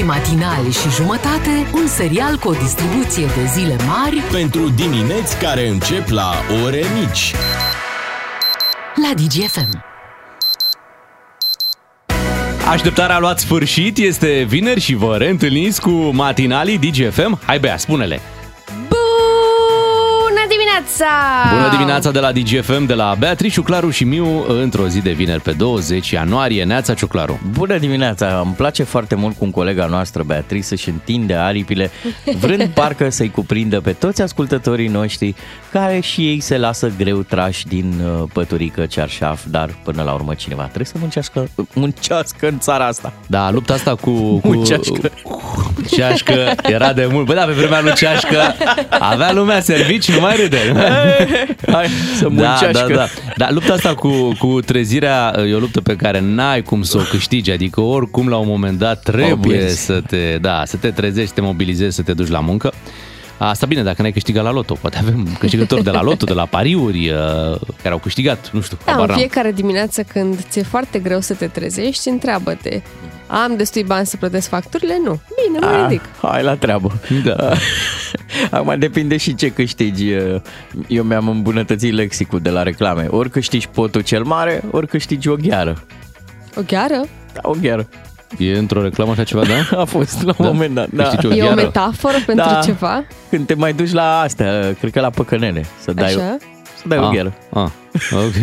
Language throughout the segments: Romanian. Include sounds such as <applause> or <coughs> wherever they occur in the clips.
Doi matinali și jumătate, un serial cu o distribuție de zile mari Pentru dimineți care încep la ore mici. la DGFM. Așteptarea a luat sfârșit, este vineri și vă reîntâlniți cu matinalii DGFM. Hai bea, spune-le! Bună dimineața! Bună dimineața de la DGFM, de la Beatrice, Claru și Miu, într-o zi de vineri pe 20 ianuarie. Neața Ciuclaru. Bună dimineața! Îmi place foarte mult cum colega noastră Beatrice își întinde aripile, vrând <laughs> parcă să-i cuprindă pe toți ascultătorii noștri, care și ei se lasă greu trași din uh, păturică, cearșaf, dar până la urmă cineva trebuie să muncească, muncească în țara asta. Da, lupta asta cu, cu Muncească. cu ceașcă era de mult. Bă, da, pe vremea lui ceașcă avea lumea servici, nu mai râde. Hai să Da, muncească. da, da. Dar lupta asta cu, cu trezirea e o luptă pe care n-ai cum să o câștigi. Adică oricum la un moment dat trebuie pierzi. să te, da, să te trezești, să te mobilizezi, să te duci la muncă. Asta bine, dacă n-ai câștigat la loto. Poate avem câștigători de la loto, de la pariuri, uh, care au câștigat, nu știu, Da, habar în n-am. fiecare dimineață când ți-e foarte greu să te trezești, întreabă-te am destui bani să plătesc facturile? Nu. Bine, mă Ah, ridic. hai la treabă. Da. <laughs> Acum depinde și ce câștigi. Eu mi-am îmbunătățit lexicul de la reclame. Ori câștigi potul cel mare, ori câștigi o gheară. O gheară? Da, o gheară. E într-o reclamă așa ceva, da? <laughs> A fost la un Da? moment dat. Da. Câștigi o E o gheară? metaforă pentru Da. ceva? Când te mai duci la astea, cred că la păcănele, să dai, Așa? să dai o Ah, gheară. Ah, ok.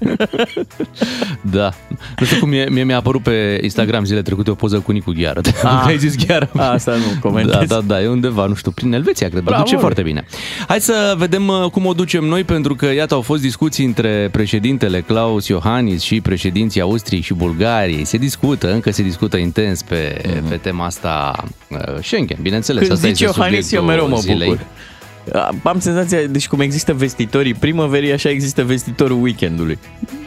<laughs> da. Nu știu cum mie, mie mi-a apărut pe Instagram zile trecute o poză cu Nicu Gheară. <laughs> Ah. ai zis Gheară. Asta nu comentez. Da, da, da, e undeva, nu știu, prin Elveția, cred. Bravo, duce mă. foarte bine. Hai să vedem uh, cum o ducem noi, pentru că, iată, au fost discuții între președintele Klaus Iohannis și președinții Austriei și Bulgariei. Se discută, încă se discută intens pe, mm-hmm. pe tema asta uh, Schengen, bineînțeles. Când asta zici este Iohannis, eu subiectul mereu mă zilei. bucur. Am senzația, deci cum există vestitorii primăverii, așa există vestitorul weekendului.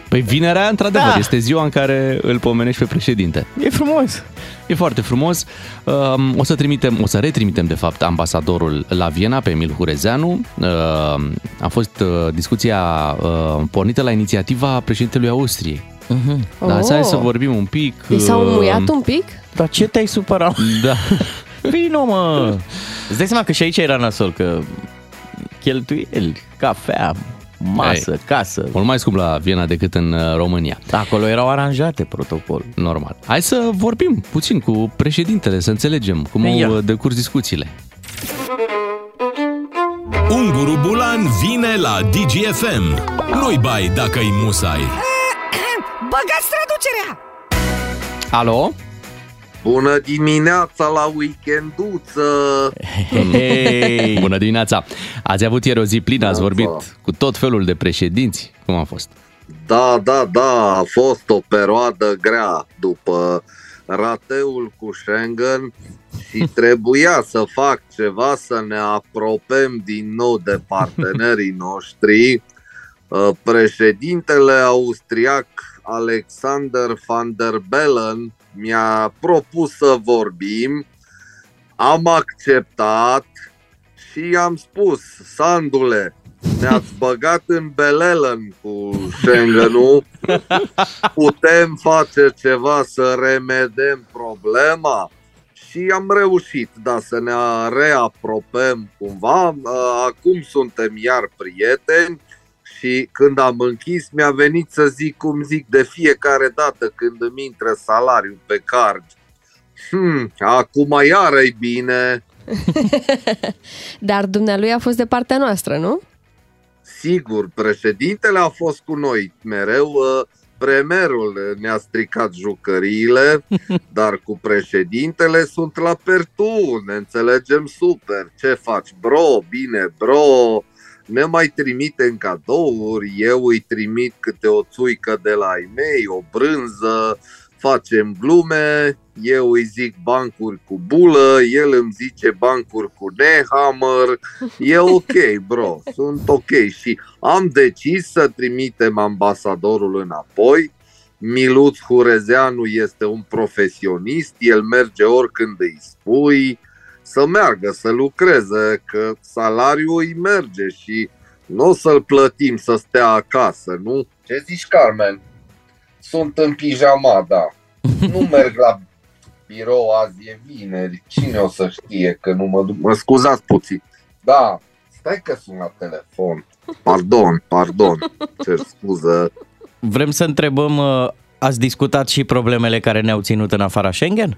Păi vinerea, într-adevăr, Da. este ziua în care îl pomenești pe președinte. E frumos. E foarte frumos. Um, O să trimitem, o să retrimitem de fapt ambasadorul la Viena pe Emil Hurezeanu. Um, A fost uh, discuția uh, pornită la inițiativa președintelui Austriei. Uh-huh. Da, Oh. hai să vorbim un pic. Deci s-au uh, muiat un pic? Dar ce te-ai supărat? Da. <laughs> Vino, mă! Îți dai seama că și aici era nasol, că cheltuieli, cafea, masă, Ei. casă. Mult mai scump la Viena decât în uh, România. Acolo erau aranjate protocol. Normal. Hai să vorbim puțin cu președintele, să înțelegem cum Ia. au uh, decurs discuțiile. Unguru Bulan vine la DGFM. Nu-i bai dacă-i musai. Băgați traducerea! Alo? Bună dimineața la weekenduță! Hei! Bună dimineața! Ați avut ieri o zi plină, ați vorbit cu tot felul de președinți. Cum a fost? Da, da, da, a fost o perioadă grea după rateul cu Schengen și <laughs> trebuia să fac ceva să ne apropiem din nou de partenerii <laughs> noștri. Uh, Președintele austriac Alexander van der Bellen mi-a propus să vorbim, am acceptat și am spus, Sandule, ne-ați <laughs> băgat în Belelen cu Schengen-ul, putem face ceva să remedem problema? Și am reușit, da, să ne reapropiem cumva. Uh, Acum suntem iar prieteni și când am închis mi-a venit să zic cum zic de fiecare dată când îmi intră salariul pe card. Hmm, acum iară e bine. <laughs> Dar dumnealui a fost de partea noastră, nu? Sigur, președintele a fost cu noi mereu, uh, premierul ne-a stricat jucăriile, <laughs> dar cu președintele sunt la pertu, ne înțelegem super. Ce faci, bro? Bine, bro. Ne mai trimite în cadouri, eu îi trimit câte o țuică de la ai mei, o brânză, facem glume, eu îi zic bancuri cu bulă, el îmi zice bancuri cu nehammer, e ok, bro, sunt ok. Și am decis să trimitem ambasadorul înapoi. Miluț Hurezeanu este un profesionist, el merge oricând îi spui să meargă, să lucreze, că salariul îi merge și nu o să-l plătim să stea acasă, nu? Ce zici, Carmen? Sunt în pijama, da. Nu <laughs> merg la birou, azi e vineri, cine o să știe că nu mă duc? Mă scuzați puțin. Da, stai că sunt la telefon. Pardon, pardon, cer scuză. Vrem să întrebăm, uh, ați discutat și problemele care ne-au ținut în afara Schengen?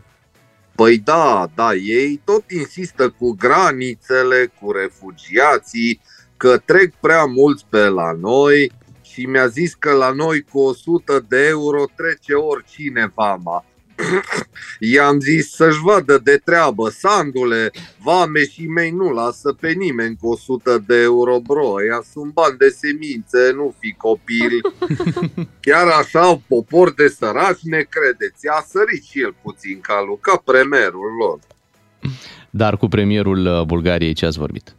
Păi da, da, ei tot insistă cu granițele, cu refugiații, că trec prea mulți pe la noi și mi-a zis că la noi cu 100 de euro trece oricine vama. <coughs> I-am zis să-și vadă de treabă, sandule, vame și mei nu lasă pe nimeni cu 100 de euro, bro, ea sunt bani de semințe, nu fi copil. <laughs> Chiar așa, popor de săraci, ne credeți, a sărit și el puțin calul, ca premerul lor. Dar cu premierul uh, Bulgariei ce ați vorbit?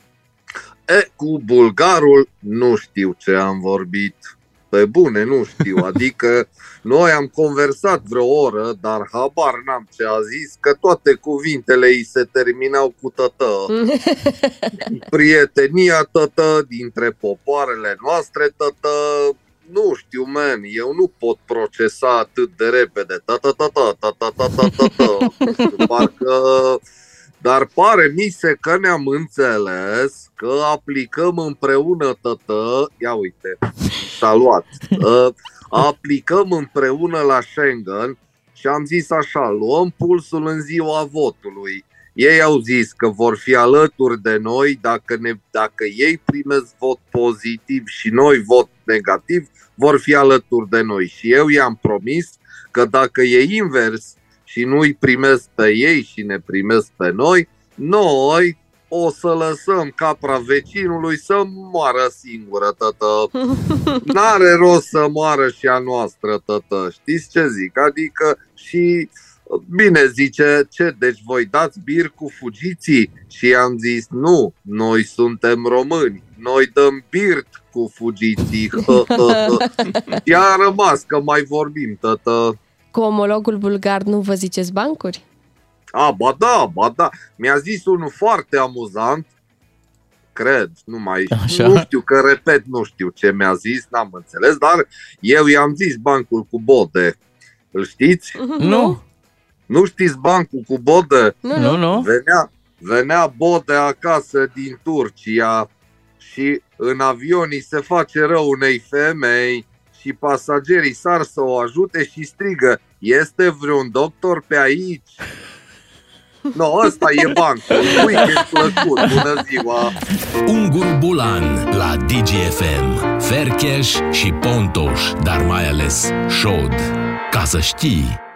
E, cu bulgarul nu știu ce am vorbit. Pe bune, nu știu. Adică noi am conversat vreo oră, dar habar n-am ce a zis, că toate cuvintele îi se terminau cu tătă. <laughs> Prietenia tătă dintre popoarele noastre tătă. Nu știu, man, eu nu pot procesa atât de repede. Tătă, tătă, tătă, tătă, tătă. Parcă dar pare mi se că ne-am înțeles că aplicăm împreună tătă, ia uite, s-a luat, uh, aplicăm împreună la Schengen și am zis așa, luăm pulsul în ziua votului. Ei au zis că vor fi alături de noi dacă, ne, dacă ei primesc vot pozitiv și noi vot negativ, vor fi alături de noi. Și eu i-am promis că dacă e invers, și nu-i primesc pe ei și ne primesc pe noi, noi o să lăsăm capra vecinului să moară singură, tătă. <laughs> N-are rost să moară și a noastră, tătă. Știți ce zic? Adică și Bine, zice, ce, deci voi dați bir cu fugiții? Și am zis, nu, noi suntem români, noi dăm birt cu fugiții. <laughs> <laughs> și a rămas că mai vorbim, tătă. Cu omologul bulgar nu vă ziceți bancuri? A, ba da, ba da. Mi-a zis unul foarte amuzant, cred, nu mai Așa. nu știu că repet, nu știu ce mi-a zis, n-am înțeles, dar eu i-am zis bancul cu bode. Îl știți? Nu, Nu știți bancul cu bode? Nu, nu, nu. Venea, venea bode acasă din Turcia și în avion îi se face rău unei femei și pasagerii sar să o ajute și strigă Este vreun doctor pe aici? No, ăsta e bancul. Weekend plăcut. Bună ziua! Ungur Bulan la DGFM. Fercheș și Pontoș, dar mai ales Șod. Ca să știi...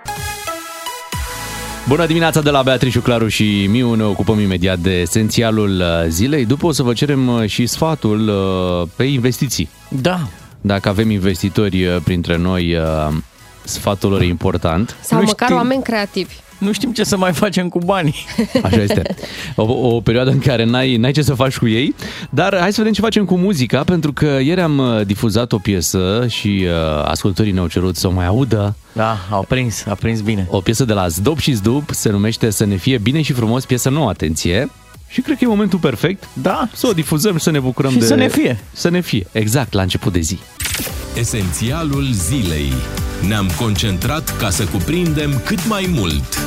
Bună dimineața de la Beatrice Claru și Miu, ne ocupăm imediat de esențialul uh, zilei. După o să vă cerem uh, și sfatul uh, pe investiții. Da, Dacă avem investitori uh, printre noi, uh, sfatul lor e important. Sau Nu măcar știu. oameni creativi. nu știm ce să mai facem cu banii. <laughs> Așa este. O, o perioadă în care n-ai, n-ai ce să faci cu ei. Dar hai să vedem ce facem cu muzica, pentru că ieri am uh, difuzat o piesă și uh, ascultătorii ne-au cerut să o mai audă. Da, au prins, a prins bine. O piesă de la Zdop și Zdup se numește Să ne fie bine și frumos, piesă nouă, atenție. Și cred că e momentul perfect Da, să o difuzăm și să ne bucurăm Și de... să ne fie. Să ne fie, exact, la început de zi. Esențialul zilei. Ne-am concentrat ca să cuprindem cât mai mult.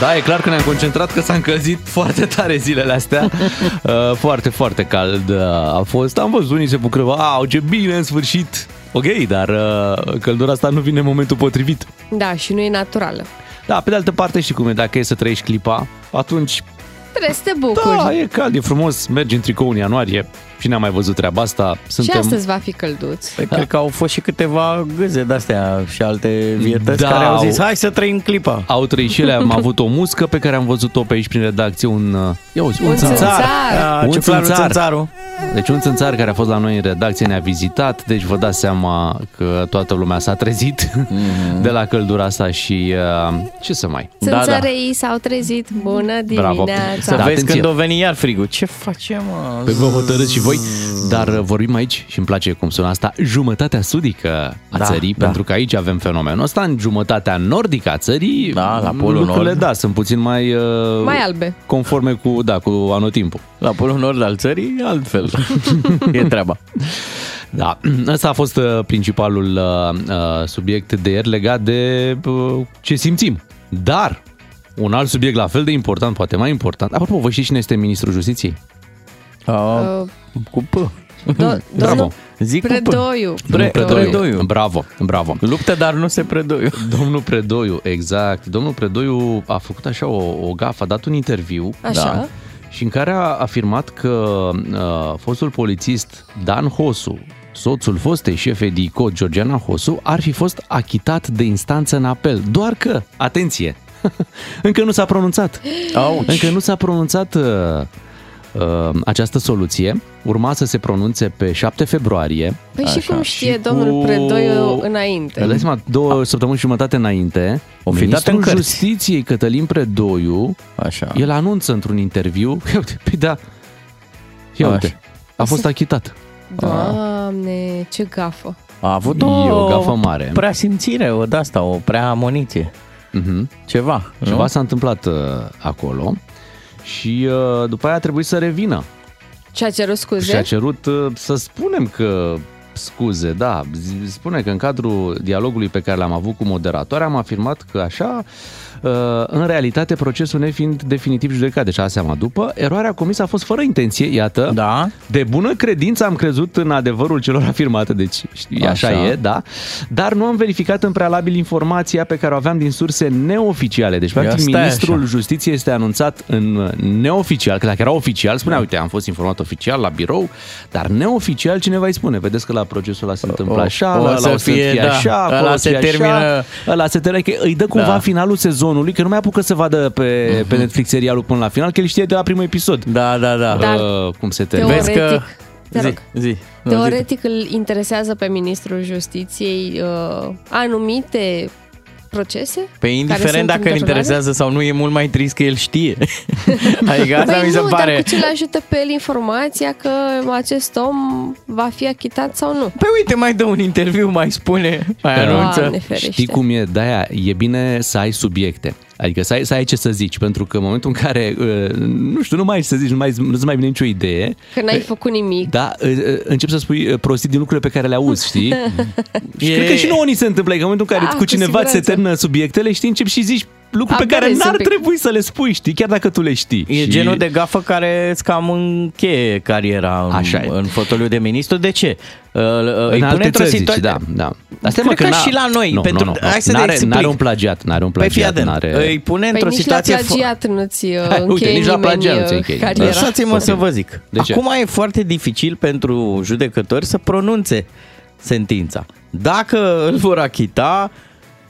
Da, e clar că ne-am concentrat că s-a încălzit foarte tare zilele astea. <laughs> Uh, foarte, foarte cald uh, a fost. Am văzut unii se bucură, au ce bine în sfârșit. Ok, dar uh, căldura asta nu vine în momentul potrivit. Da, și nu e naturală. Da, pe de altă parte știi cum e, dacă e să trăiești clipa, atunci, Trebuie să te bucuri. da, e cald, e frumos, mergi în tricou în ianuarie. Cine a mai văzut treaba asta? Și Suntem... astăzi va fi călduț. Păi, cred că au fost și câteva gâze de-astea și alte vietăți Da, care au au- zis, hai să trăim clipa. Au trăit și ele, am <laughs> avut o muscă pe care am văzut-o pe aici prin redacție, un, uh, ia uzi, un, Un țânțar. țânțar. Da, Un ciuflarul țânțar. țânțarul. Deci un țânțar care a fost la noi în redacție ne-a vizitat, deci vă dați seama că toată lumea s-a trezit <laughs> de la căldura asta și uh, ce să mai... Da, da. Țânțăreii s-au trezit. Bună Bravo. dimineața. Să Da, vezi atenție. când o veni iar frigul. Ce facem, mă? Pe vă hotărâți și voi, dar uh, vorbim aici și îmi place cum sună asta, jumătatea sudică a Da, țării, da. pentru că aici avem fenomenul ăsta, în jumătatea nordică a țării, Da, la Polul lucrurile, Nord. da, sunt puțin mai... Uh, Mai albe. Conforme cu, da, cu anotimpul. La polul nord al țării, altfel. <laughs> e treaba. Da, ăsta a fost uh, principalul uh, uh, subiect de ieri legat de uh, ce simțim. Dar Un alt subiect la fel de important, poate mai important. Apropo, vă știți cine este ministrul justiției? Uh, Uh, cu P. do, Bravo. domnul Zic cu P. Predoiu. Pre- Predoiu. Bravo, bravo. Luptă, dar nu se predoiu. Domnul Predoiu, exact. Domnul Predoiu a făcut așa o, o gafă, a dat un interviu Așa. Da. și în care a afirmat că uh, fostul polițist Dan Hosu, soțul fostei șefe de ICOT, Georgiana Hosu, ar fi fost achitat de instanță în apel. Doar că, atenție, <laughs> încă nu s-a pronunțat. Auci. Încă nu s-a pronunțat uh, uh, această soluție. Urma să se pronunțe pe 7 februarie. Păi și Așa. cum știe Și domnul cu- Predoiu înainte? Îți dai seama, două săptămâni și jumătate înainte, O fi dat ministrul în cărți. Justiției Cătălin Predoiu, Așa. el anunță într-un interviu, <laughs> ia uite, păi da, ia Așa. uite, a fost achitat. Doamne, ce gafă. A avut E o, o gafă mare. prea simțire, o de-asta, o prea amoniție. Mhm. Ceva, nu? Ceva s-a întâmplat uh, acolo și uh, după aia a trebuit să revină. Ce a cerut scuze? Și a cerut uh, să spunem că scuze, da, zi- spune că în cadrul dialogului pe care l-am avut cu moderatoarea am afirmat că așa, uh, în realitate, procesul nefiind definitiv judecat, deci a seama după, eroarea comisă a fost fără intenție, iată, Da. de bună credință am crezut în adevărul celor <laughs> afirmate, deci știi, așa, Așa. e, da, dar nu am verificat în prealabil informația pe care o aveam din surse neoficiale. Deci, practic, stai ministrul așa. Justiției este anunțat în neoficial, că dacă era oficial, spunea, uite, am fost informat oficial la birou, dar neoficial cineva îi spune, vedeți că la procesul ăla se întâmplă o- așa, o la să o să fie, fie da, așa, ăla acolo se se termină- Așa, ăla se termină, că îi dă cumva Da. finalul sezonului, că nu mai apucă să vadă pe, pe Netflix serialul până la final, că el știe de la primul episod. Da, da, da. Dar Uh, cum se termină. Vezi că... Teoretic, te Zi, rog. zi. Nu, zi. Teoretic îl interesează pe ministrul justiției uh, anumite procese? Pe care Păi, indiferent sunt dacă în îl derulare? interesează sau nu, e mult mai trist că el știe. <laughs> adică asta Păi mi se nu, pare... dar cu ce le ajută pe el informația că acest om va fi achitat sau nu? Păi uite, mai dă un interviu, mai spune, mai Doamne anunță. ferește. Știi cum e? De-aia e bine să ai subiecte. Adică să ai, să ai ce să zici, pentru că în momentul în care, uh, nu știu, nu mai ai ce să zici, nu mai, nu-ți mai vine nicio idee, Că n-ai făcut nimic. da, uh, uh, începi să spui uh, prostii din lucrurile pe care le auzi, știi? <laughs> și E- cred că și nouă ni se întâmplă, că în momentul în care Ah, cu cu cineva ți se siguranță. termină subiectele, știi, începi și zici lucruri pe Abia care râzi un n-ar pic. trebui să le spui, știi, chiar dacă tu le știi. E și... genul de gafă care îți cam încheie cariera în, Așa e. în fotoliu de ministru. De ce? Uh, Îi În pune alte într-o țări, zici, situație... da, da. Asta Cred că n-a- și la noi, Nu, pentru- nu, nu, hai să ne n-are, explic. n-are un plagiat, n-are un Păi fii plagiat, atent, n-are... îi pune Păi într-o nici situație... la fo- plagiat nu-ți uh, <laughs> Hai, uite, încheie nici la nimeni plagiat nu ți uh, încheie. cariera. Lăsați-mă să vă zic. De ce? Acum e foarte dificil pentru judecători să pronunțe sentința. Dacă îl vor achita,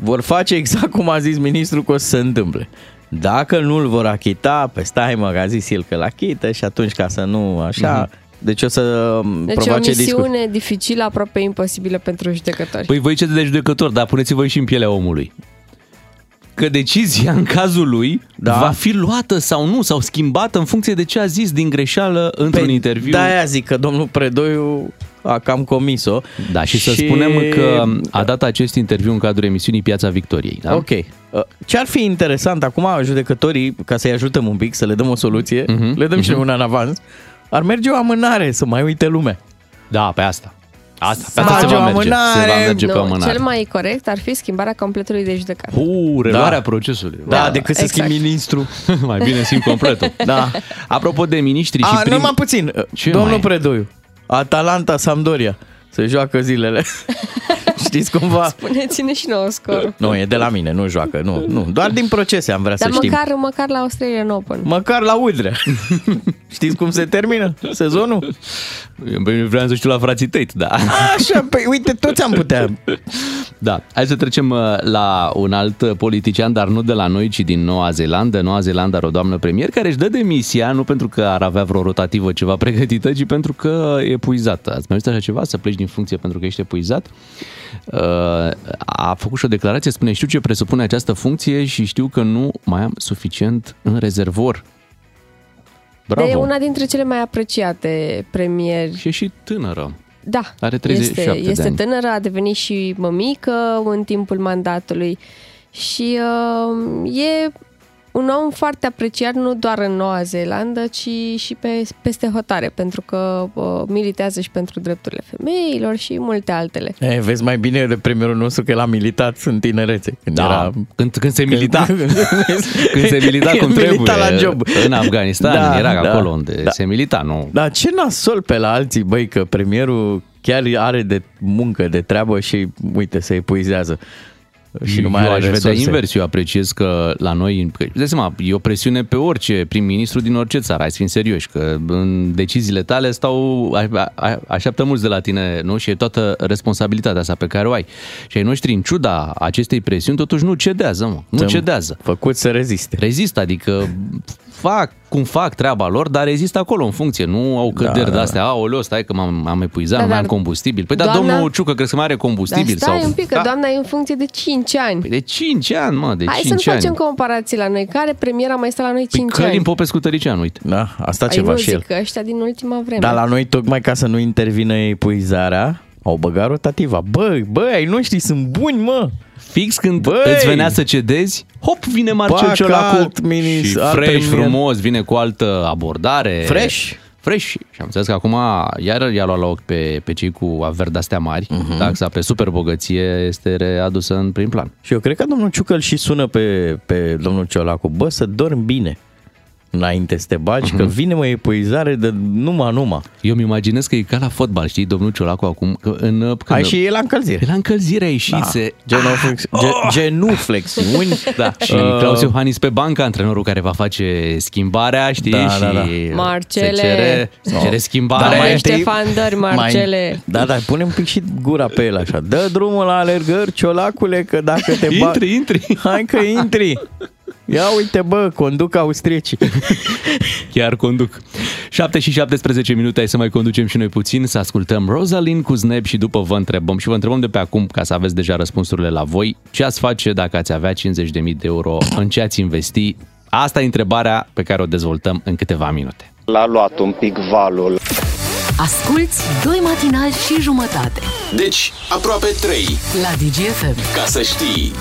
vor face exact cum a zis ministrul că o să se întâmple. Dacă nu îl vor achita, pe stai mă, că a zis el că l achită și atunci ca să nu așa, deci o să Deci e o provoace discuții. misiune dificilă, aproape imposibilă pentru judecători. Păi voi ce de judecător, dar puneți-vă și în pielea omului. Că decizia în cazul lui Da. da. va fi luată sau nu, sau schimbată în funcție de ce a zis din greșeală într-un Păi, interviu. De-aia zic că domnul Predoiu a cam comis-o. Da, și, și să spunem că a dat acest interviu în cadrul emisiunii Piața Victoriei. Da? Ok. Uh, Ce ar fi interesant acum, judecătorii, ca să-i ajutăm un pic, să le dăm o soluție, Mhm, le dăm și noi una în avans, ar merge o amânare să mai uite lumea. Da, pe asta. Asta, pe Sau- asta se va merge. amânare. Se va merge pe nu, amânare. cel mai corect ar fi schimbarea completului de judecată. Uh, reluarea Da. procesului. Da, decât să exact. schimbi ministru. <laughs> mai bine simt completul. <laughs> Da. Apropo de miniștri și A, prim... numai puțin. Ce Domnul mai e? Predoiu, Atalanta Sampdoria, se joacă zilele. <laughs> <laughs> Știți cumva? Puneți-ne și nouă scorul. Nu, e de la mine, nu joacă, nu, nu. Doar din procese am vrea Dar să știm. măcar, măcar la Australian Open. Măcar la Udrea. <laughs> Știți cum se termină sezonul? Eu vreau să știu la frații Tate, da. Așa, păi uite, toți am putea. Da, hai să trecem uh, la un alt uh, politician, dar nu de la noi, ci din Noua Zeelandă. Noua Zeelandă are o doamnă premier care își dă demisia, nu pentru că ar avea vreo rotativă ceva pregătită, ci pentru că e epuizată. Ați mai văzut așa ceva? Să pleci din funcție pentru că ești epuizat? Uh, A făcut și o declarație, spune, știu ce presupune această funcție și știu că nu mai am suficient în rezervor. Bravo! De una dintre cele mai apreciate premieri. Și e și tânără. Da, Are 37 este, de este ani. tânără, a devenit și mămică în timpul mandatului și uh, e un om foarte apreciat nu doar în Noua Zeelandă, ci și pe, peste hotare, pentru că uh, militează și pentru drepturile femeilor și multe altele. E, vezi mai bine de premierul nostru că el a militat în tinerețe. Când Da, era... când, când se milita. <laughs> când se milita cum Milita trebuie. la job. În Afganistan, Da, în Irak, da, acolo unde da. se milita, nu. Dar ce nasol pe la alții, băi, că premierul chiar are de muncă, de treabă și, uite, se epuizează. Și nu mai eu are aș vedea resurse. invers. Eu apreciez că la noi, că, îți dai seama, e o presiune pe orice prim-ministru din orice țară, hai să fim serioși, că în deciziile tale stau, a, a, așteaptă mulți de la tine, nu? Și e toată responsabilitatea asta pe care o ai. Și ai noștri, în ciuda acestei presiuni, totuși nu cedează, mă. Nu Sunt cedează. Făcut să reziste. Rezistă, adică fac cum fac treaba lor, dar rezistă acolo în funcție. Nu au căderi Da, da, da. de astea, aoleu, stai că m-am, am epuizat, Da, nu mai dar am combustibil. Păi da, doamna- domnul Ciucă, crezi că mai are combustibil? Dar stai sau... un pic, că da. doamna e în funcție de 5 ani. Păi de 5 ani, mă, de Hai să 5 nu ani. facem comparații la noi. Care premiera mai stă la noi Păi 5 Călin ani? Popescu Tărician, uite. Da, asta Ai ceva nu și el. zic că ăștia din ultima vreme. Dar la noi, tocmai ca să nu intervină epuizarea, au băgat rotativa. Băi, băi, ai noștri sunt buni, mă! Fix când Băi! îți venea să cedezi, hop, vine Marcel Pac, Ciolacu alt mini- și alt fresh, premier. frumos, vine cu altă abordare. Fresh. Fresh. Și am înțeles că acum iar i-a luat loc pe, pe cei cu averi de-astea mari. Mhm. Taxa pe superbogăție este readusă în prim plan. Și eu cred că domnul Ciucă îl și sună pe, pe domnul Ciolacu. Bă, să dormi bine înainte să te bagi, Mhm. că vine o epuizare de numai, numai. Eu îmi imaginez că e ca la fotbal, știi, domnul Ciolacu acum, că în, când, Ai și el la încălzire. la încălzire a ieșit, Da. se... Genuflex, ge, genuflexiuni. <laughs> Da, <laughs> și Uh, Claus Iohannis pe bancă, antrenorul care va face schimbarea, știi? Da, și da, da. Marcele. Se cere, se cere schimbare. Da, mai Mai întâi- Ștefan Dări, Marcele. Mai, da, da, pune un pic și gura pe el așa. Dă drumul la alergări, ciolacule, că dacă te <laughs> ba... Intri, intri. Hai că intri. Ia uite, bă, conduc austriecii. <laughs> Chiar conduc. 7 și 17 minute, hai să mai conducem și noi puțin, să ascultăm Rosalind cu Snap și după vă întrebăm și vă întrebăm de pe acum, ca să aveți deja răspunsurile la voi, ce ați face dacă ați avea 50.000 de euro, în ce ați investi? Asta e întrebarea pe care o dezvoltăm în câteva minute. L-a luat un pic valul. Asculți doi matinali și jumătate Deci, aproape 3. la DGFM. Ca să știi.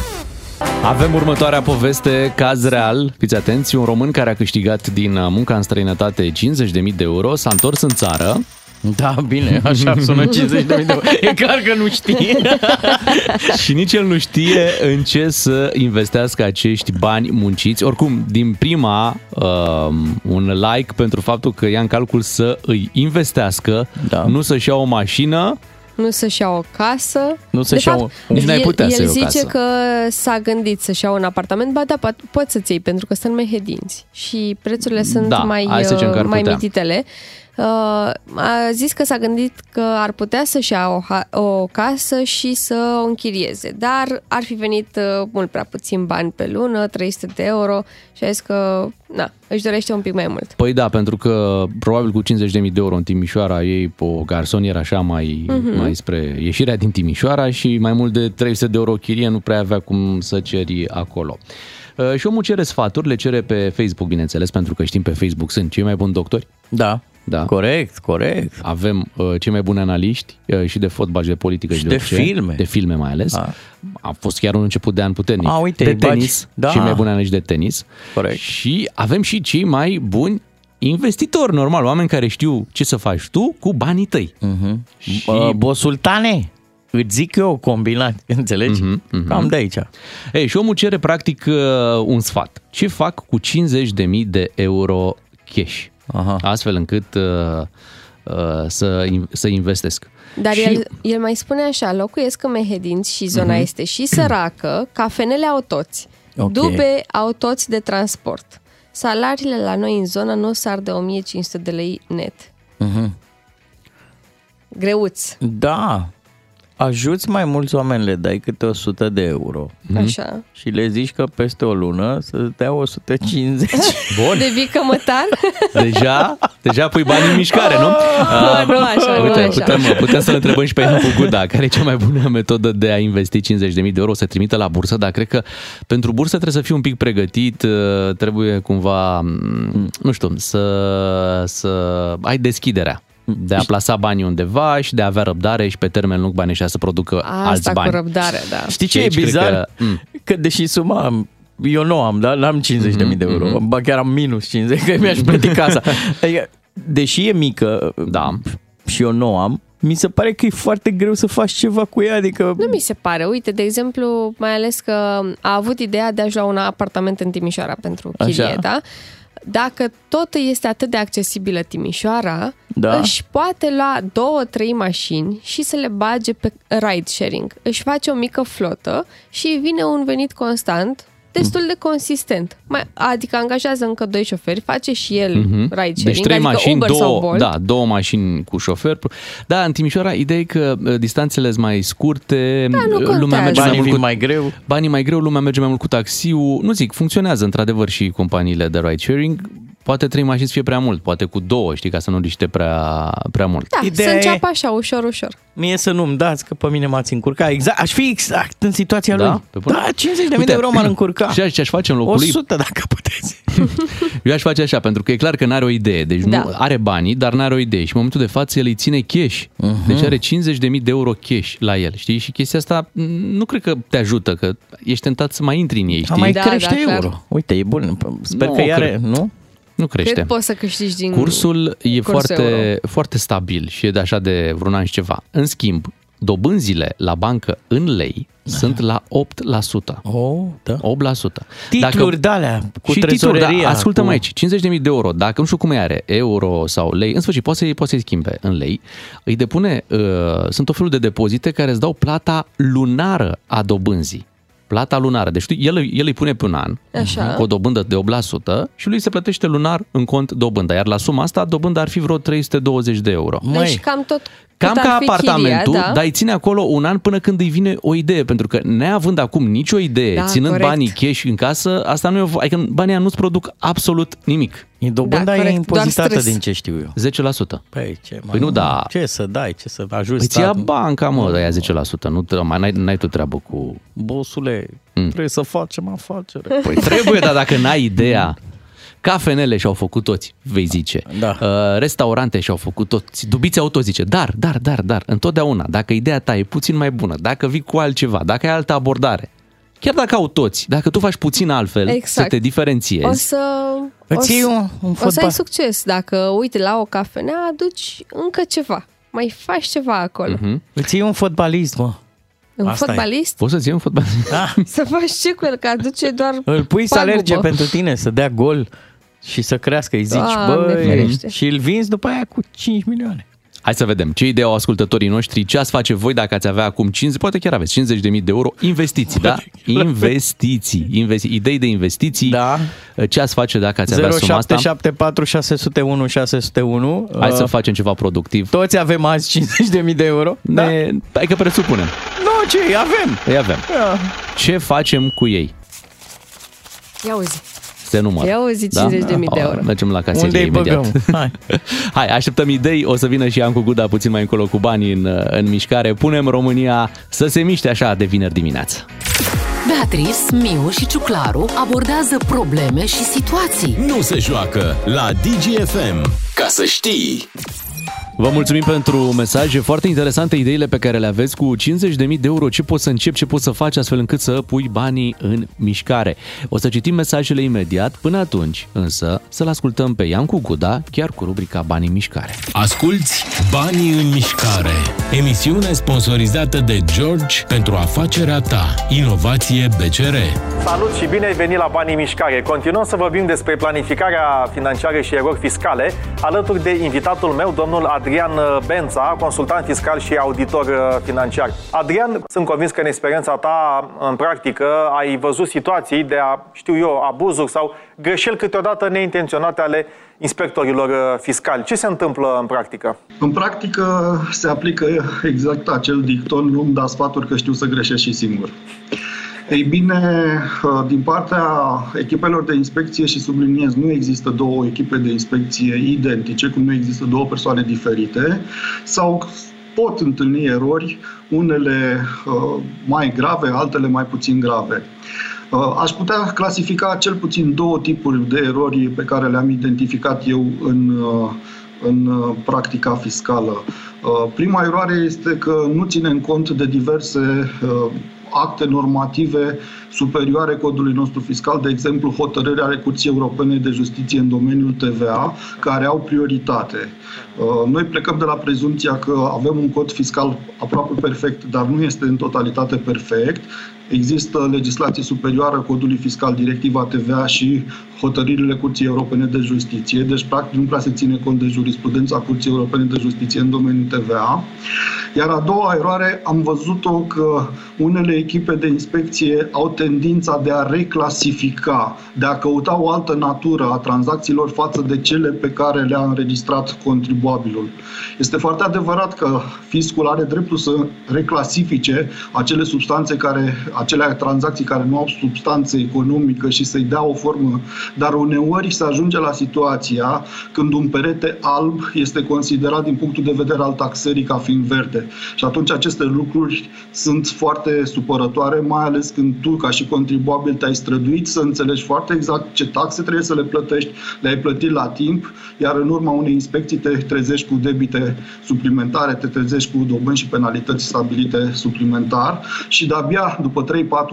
Avem următoarea poveste, caz real. Fiți atenți, un român care a câștigat din uh, munca în străinătate 50.000 de euro, s-a întors în țară Da, bine, așa sună <laughs> 50 de mii de euro. E clar că nu știi. <laughs> și nici el nu știe în ce să investească acești bani munciți. Oricum, din prima, uh, un like pentru faptul că ia în calcul să îi investească, Da. nu să-și ia o mașină, Nu să-și ia o casă. Nu să-și de ia fapt, o- Nici n-ai el, putea el să iei o zice casă. că s-a gândit să-și ia un apartament, ba da, po- poți să-ți iei, pentru că sunt mai hedinți și prețurile sunt Da, mai, hai să zicem că ar uh, mai putea. mititele. Uh, a zis că s-a gândit că ar putea să-și ia o, ha- o casă și să o închirieze, dar ar fi venit uh, mult prea puțin bani pe lună, 300 de euro și a zis că na, își dorește un pic mai mult. Păi da, pentru că probabil cu 50.000 de euro în Timișoara ei o garsonieră așa mai, Mhm. mai spre ieșirea din Timișoara și mai mult de 300 de euro chirie nu prea avea cum să ceri acolo. Uh, Și omul cere sfaturi, le cere pe Facebook, bineînțeles, pentru că știm pe Facebook sunt cei mai buni doctori. Da, Da. corect, corect. Avem uh, cei mai buni analiști uh, și de fotbal și de politică și, Și de, de orice. filme. De filme mai ales. A. A fost chiar un început de an puternic. A, uite, de îi bagi. tenis. Da. Cei mai buni analiști de tenis. Corect. Și avem și cei mai buni investitori, normal, oameni care știu ce să faci tu cu banii tăi. Uh-huh. Și- Uh, bosultane, îți zic eu combinat, <laughs> înțelegi? Mhm, mhm. Cam de aici. Ei, și omul cere practic uh, un sfat. Ce fac cu 50.000 de euro cash? Aha. Astfel încât uh, uh, să, in- să investesc. Dar și, el, el mai spune așa, locuiesc în Mehedinți și zona Mhm. este și săracă, cafenele au toți, Ok. dube au toți de transport. Salariile la noi în zonă nu sar de 1500 de lei net. Uh-huh. Greuți, Da, ajuți mai mulți oameni, le dai câte 100 de euro Mhm. așa. și le zici că peste o lună să dea 150. <laughs> Bun, Devii cămătar? deja, deja pui bani în mișcare, nu? Ah, nu așa, nu Uite, așa. putem, putem să-l întrebăm și pe Ian Guda, care e cea mai bună metodă de a investi 50.000 de euro, să trimită la bursă, dar cred că pentru bursă trebuie să fii un pic pregătit, uh, trebuie cumva, mm, nu știu, să, să ai deschiderea de a plasa banii undeva și de a avea răbdare și pe termen lung banii ăștia să producă alți Asta bani. cu răbdare, da. Știi Și ce e aici cred bizar? că- mm. Că deși suma eu nu am, da? N-am 50.000 Mhm, de euro. Ba chiar am minus 50, că mi-aș plăti <laughs> casa. Adică, deși e mică Da. și eu nu am, mi se pare că e foarte greu să faci ceva cu ea, adică... Nu mi se pare. Uite, de exemplu, mai ales că a avut ideea de a-și lua un apartament în Timișoara pentru chirie, Așa. da? Dacă tot este atât de accesibilă Timișoara, Da. își poate lua două, trei mașini și să le bage pe ride sharing. Își face o mică flotă și îi vine un venit constant destul de consistent. Mai, adică angajează încă doi șoferi, face și el ride sharing, Deci trei adică mașini, Uber sau două, Bolt. da, două mașini cu șofer. Da, în Timișoara, ideea e că uh, distanțele sunt mai scurte, Da, nu uh, lumea contează. merge mai Banii mult vin cu mai greu. banii mai greu, lumea merge mai mult cu taxiul. Nu zic, funcționează într-adevăr și companiile de ride sharing. Poate trei mașini să fie prea mult, poate cu două, știi, ca să nu riște prea, prea mult. Da, Ideea să e- înceapă așa, ușor, ușor. Mie să nu-mi dați, că pe mine m-ați încurcat. Exact, aș fi exact în situația Da? lui. Pe bune? Da, 50 de mii Uite, de euro m-ar încurca. <clears throat> Și ce aș face în locul lui? 100 dacă puteți. <laughs> Eu aș face așa, pentru că e clar că n-are o idee. Deci Da. nu are banii, dar n-are o idee. Și în momentul de față el îi ține cash. Mhm. Deci are 50.000 de euro cash la el, știi? Și chestia asta m, nu cred că te ajută, că ești tentat să mai intri în ei, A știi? mai Da, crește da, clar. euro. Uite, e bun. Sper Nu, că iar cred. nu? Nu crește. Cât poți să câștigi din Cursul e cursul foarte, euro? foarte stabil și e de așa de vreun an și ceva. În schimb, dobânzile la bancă în lei sunt la 8%. Oh, da. 8%. Titluri de alea cu și titluri, trezoreria. da, ascultă cu... aici, 50.000 de euro, dacă nu știu cum e are, euro sau lei, în sfârșit, poate să-i, poate să-i schimbe în lei, îi depune, uh, sunt o felul de depozite care îți dau plata lunară a dobânzii. Plata lunară. Deci tu, el, el îi pune pe un an Așa. cu o dobândă de 8% și lui se plătește lunar în cont dobânda. Iar la suma asta, dobânda ar fi vreo 320 de euro. Deci Măi, cam tot Cam cât ca ar fi apartamentul, chiria, da? dar îi ține acolo un an până când îi vine o idee, pentru că neavând acum nicio idee, Da, ținând corect. banii cash în casă, asta nu e, o- adică banii ăia nu-ți produc absolut nimic. e dobânda Da, e corect, impozitată doar stres. din ce știu eu. 10%. Păi, ce, mai Păi nu, da. Ce să dai, ce să ajungi Îți ia statul? banca, mă, de aia 10%. Nu, te- mai n-ai, n-ai tu treabă cu... Bosule, Mm. trebuie să facem afacere. Păi trebuie, dar dacă n-ai ideea... Cafenele și-au făcut toți, vei zice. Da. Uh, restaurante și-au făcut toți. Dubiți auto zice, dar, dar, dar, dar, întotdeauna, dacă ideea ta e puțin mai bună, dacă vii cu altceva, dacă ai altă abordare, chiar dacă au toți, dacă tu faci puțin altfel, Exact. să te diferențiezi, O să, o Îți iei să, un, un o să ai fotbal. succes. Dacă, uite, la o cafenea aduci încă ceva. Mai faci ceva acolo. Mhm. Îți iei un fotbalist, mă. Un Asta e. fotbalist? poți să-ți iei un fotbal. Da. <laughs> Să faci ce cu el? Că aduce doar Îl pui să pagubă. alerge pentru tine, să dea gol și să crească. Îi zici, Doamne băi, ferește. și îl vinzi după aia cu 5 milioane. Hai să vedem ce idee au ascultătorii noștri, ce ați face voi dacă ați avea acum 50, poate chiar aveți 50.000 de euro, investiții, da? Investiții, investi- idei de investiții. Da. Ce ați face dacă ați avea suma asta? 0774 601 601. Hai Uh, să facem ceva productiv. Toți avem azi 50.000 de euro. Da? Ne, hai că presupunem. Nu, ce, avem. Îi avem. Da. Ce facem cu ei? Ia uzi. Se număr. Ia uzi 50.000 de euro. Mergem la Unde casierie îi imediat. băgăm? Hai. <laughs> Hai, așteptăm idei. O să vină și Ancu Guda puțin mai încolo cu banii în, în mișcare. Punem România să se miște așa de vineri dimineață. Beatrice, Miu și Ciuclaru abordează probleme și situații. Nu se joacă la DGFM. Ca să știi. Vă mulțumim pentru mesaje foarte interesante, ideile pe care le aveți cu 50.000 de euro, ce poți să începi, ce poți să faci astfel încât să pui banii în mișcare. O să citim mesajele imediat, până atunci însă să-l ascultăm pe Iancu Guda, chiar cu rubrica Banii în mișcare. Asculți Banii în mișcare. Emisiune sponsorizată de George pentru afacerea ta. Inovație BCR. Salut și bine ai venit la Banii Mișcare. Continuăm să vorbim despre planificarea financiară și erori fiscale alături de invitatul meu, domnul Adrian Bența, consultant fiscal și auditor uh, financiar. Adrian, sunt convins că în experiența ta în practică ai văzut situații de, a, știu eu, abuzuri sau greșeli câteodată neintenționate ale inspectorilor uh, fiscali. Ce se întâmplă în practică? În practică se aplică exact acel dicton, nu-mi da sfaturi că știu să greșesc și singur. Ei bine, din partea echipelor de inspecție și subliniez, nu există două echipe de inspecție identice, cum nu există două persoane diferite, sau pot întâlni erori, unele uh, mai grave, altele mai puțin grave. Uh, aș putea clasifica cel puțin două tipuri de erori pe care le-am identificat eu în, uh, în uh, practica fiscală. Uh, Prima eroare este că nu ținem cont de diverse uh, acte normative superioare codului nostru fiscal, de exemplu hotărârea ale Curții Europene de Justiție în domeniul TVA, care au prioritate. Uh, noi plecăm de la prezumția că avem un cod fiscal aproape perfect, dar nu este în totalitate perfect. Există legislație superioară codului fiscal, directiva TVA și hotărârile Curții Europene de Justiție, deci practic nu prea se ține cont de jurisprudența Curții Europene de Justiție în domeniul TVA. Iar a doua eroare am văzut-o că unele echipe de inspecție au tendința de a reclasifica, de a căuta o altă natură a tranzacțiilor față de cele pe care le-a înregistrat contribuabilul. Este foarte adevărat că fiscul are dreptul să reclasifice acele substanțe care, acele tranzacții care nu au substanță economică și să-i dea o formă dar uneori se ajunge la situația când un perete alb este considerat din punctul de vedere al taxării ca fiind verde. Și atunci aceste lucruri sunt foarte supărătoare, mai ales când tu, ca și contribuabil, te-ai străduit să înțelegi foarte exact ce taxe trebuie să le plătești, le-ai plătit la timp, iar în urma unei inspecții te trezești cu debite suplimentare, te trezești cu dobândi și penalități stabilite suplimentar și de-abia după 3-4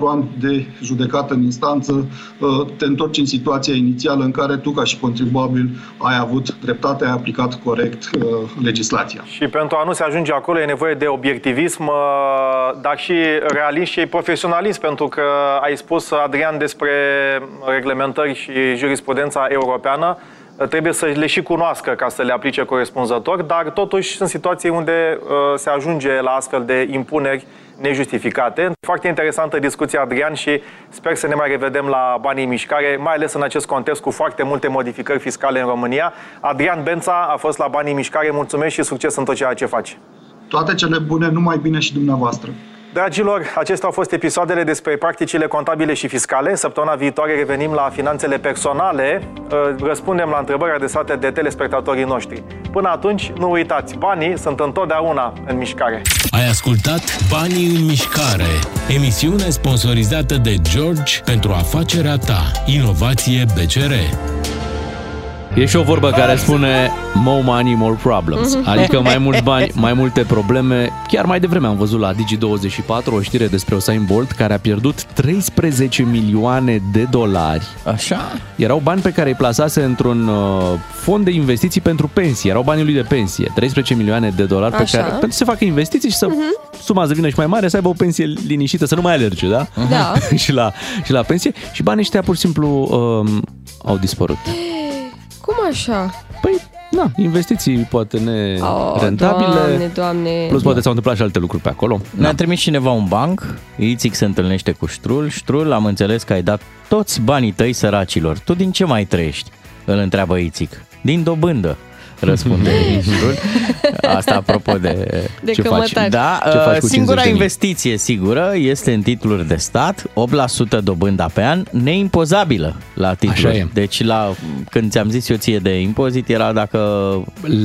ani de judecată în instanță uh, te întorci în situația situația inițială în care tu, ca și contribuabil, ai avut dreptate, ai aplicat corect uh, legislația. Și pentru a nu se ajunge acolo e nevoie de obiectivism, uh, dar și realism și profesionalism, pentru că ai spus, Adrian, despre reglementări și jurisprudența europeană, trebuie să le și cunoască ca să le aplice corespunzător, dar totuși sunt situații unde uh, se ajunge la astfel de impuneri nejustificate. Foarte interesantă discuția, Adrian, și sper să ne mai revedem la banii în mișcare, mai ales în acest context cu foarte multe modificări fiscale în România. Adrian Bența a fost la banii în mișcare. Mulțumesc și succes în tot ceea ce faci. Toate cele bune, numai bine și dumneavoastră. Dragilor, acestea au fost episoadele despre practicile contabile și fiscale. Săptămâna viitoare revenim la finanțele personale, uh, răspundem la întrebări adresate de telespectatorii noștri. Până atunci, nu uitați, banii sunt întotdeauna în mișcare. Ai ascultat Banii în mișcare, emisiune sponsorizată de George pentru afacerea ta. Inovație BCR. E și o vorbă care spune more money, more problems. Mhm. Adică mai mulți bani, mai multe probleme. Chiar mai devreme am văzut la Digi24 o știre despre Usain Bolt care a pierdut 13 milioane de dolari. Așa? Erau bani pe care îi plasase într-un uh, fond de investiții pentru pensie. Erau banii lui de pensie. 13 milioane de dolari pe Așa. care, pentru să facă investiții și să uh-huh. suma să vină și mai mare, să aibă o pensie liniștită, să nu mai alerge, da? Da. <laughs> și, la, și la pensie. Și banii ăștia pur și simplu um, au dispărut. <gasps> Cum așa? Păi, na, investiții poate Oh, nerentabile. Doamne, doamne. Plus poate s-au întâmplat și alte lucruri pe acolo. Ne-a trimis cineva un banc, Ițic se întâlnește cu Ștrul, Ștrul, am înțeles că ai dat toți banii tăi săracilor. Tu din ce mai trăiești? Îl întreabă Ițic. Din dobândă, răspunde <laughs> Ștrul. Asta apropo de... De Ce faci? cămătari. Da, Ce faci uh, cu singura 50.000? investiție sigură este în titluri de stat, 8% dobânda pe an, neimpozabilă la titluri. Așa e. Deci la, când ți-am zis eu ție de impozit era dacă...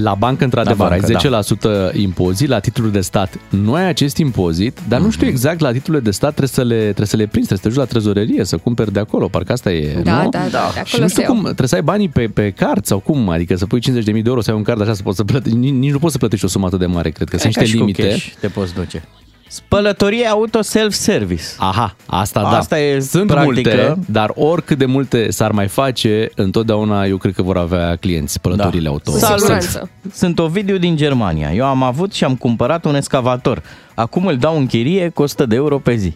La bancă, într-adevăr, La bancă, da. ai 10% impozit, la titluri de stat nu ai acest impozit, dar nu Mhm. știu exact, la titlurile de stat trebuie să le, trebuie să le prinzi, trebuie să te duci la trezorerie, să cumperi de acolo, parcă asta e, Da, nu? da, da, de Și acolo nu se știu iau. cum, trebuie să ai banii pe, pe card sau cum, adică să pui 50.000 de euro, să ai un card așa, să poți să plătești, nici, nici nu poți să plătești o sumă atât de mare, cred că sunt ca și niște cu limite. cash te poți duce. Spălătorie auto self-service. Aha, asta da. Asta e Sunt practică. multe, dar oricât de multe s-ar mai face, întotdeauna eu cred că vor avea clienți spălătorile auto. Cu Salut! siguranță. Sunt Ovidiu din Germania. Eu am avut și am cumpărat un escavator. Acum îl dau în chirie cu 100 de euro pe zi.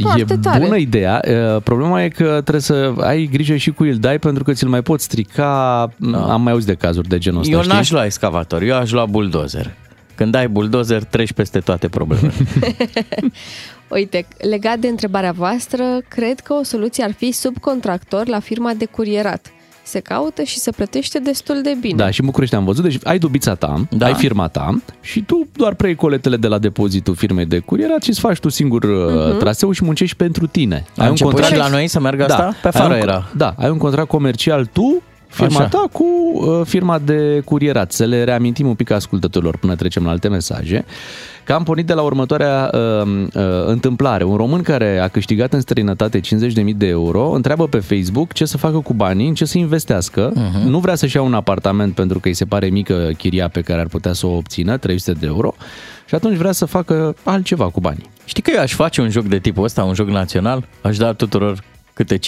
Foarte e tare. bună ideea. Uh, Problema e că trebuie să ai grijă și cu el dai pentru că ți-l mai poți strica. Da. Am mai auzit de cazuri de genul ăsta, Eu știi? n-aș lua escavator, eu aș lua buldozer. Când ai buldozer, treci peste toate problemele. <laughs> Uite, legat de întrebarea voastră, cred că o soluție ar fi subcontractor la firma de curierat. Se caută și se plătește destul de bine. Da, și în București am văzut. Deci ai dubița ta, Da. ai firma ta și tu doar preiei coletele de la depozitul firmei de curierat și îți faci tu singur uh-huh. traseul și muncești pentru tine. A început și la noi să meargă asta? Pe afară ai un, era. Da, ai un contract comercial tu, firma Așa. ta cu uh, firma de curierat. Să le reamintim un pic ascultătorilor până trecem la alte mesaje. Că am pornit de la următoarea uh, uh, întâmplare. Un român care a câștigat în străinătate 50.000 de euro întreabă pe Facebook ce să facă cu banii, în ce să investească. Uh-huh. Nu vrea să-și ia un apartament pentru că îi se pare mică chiria pe care ar putea să o obțină, 300 de euro. și atunci vrea să facă altceva cu banii. Știi că eu aș face un joc de tipul ăsta, un joc național? Aș da tuturor câte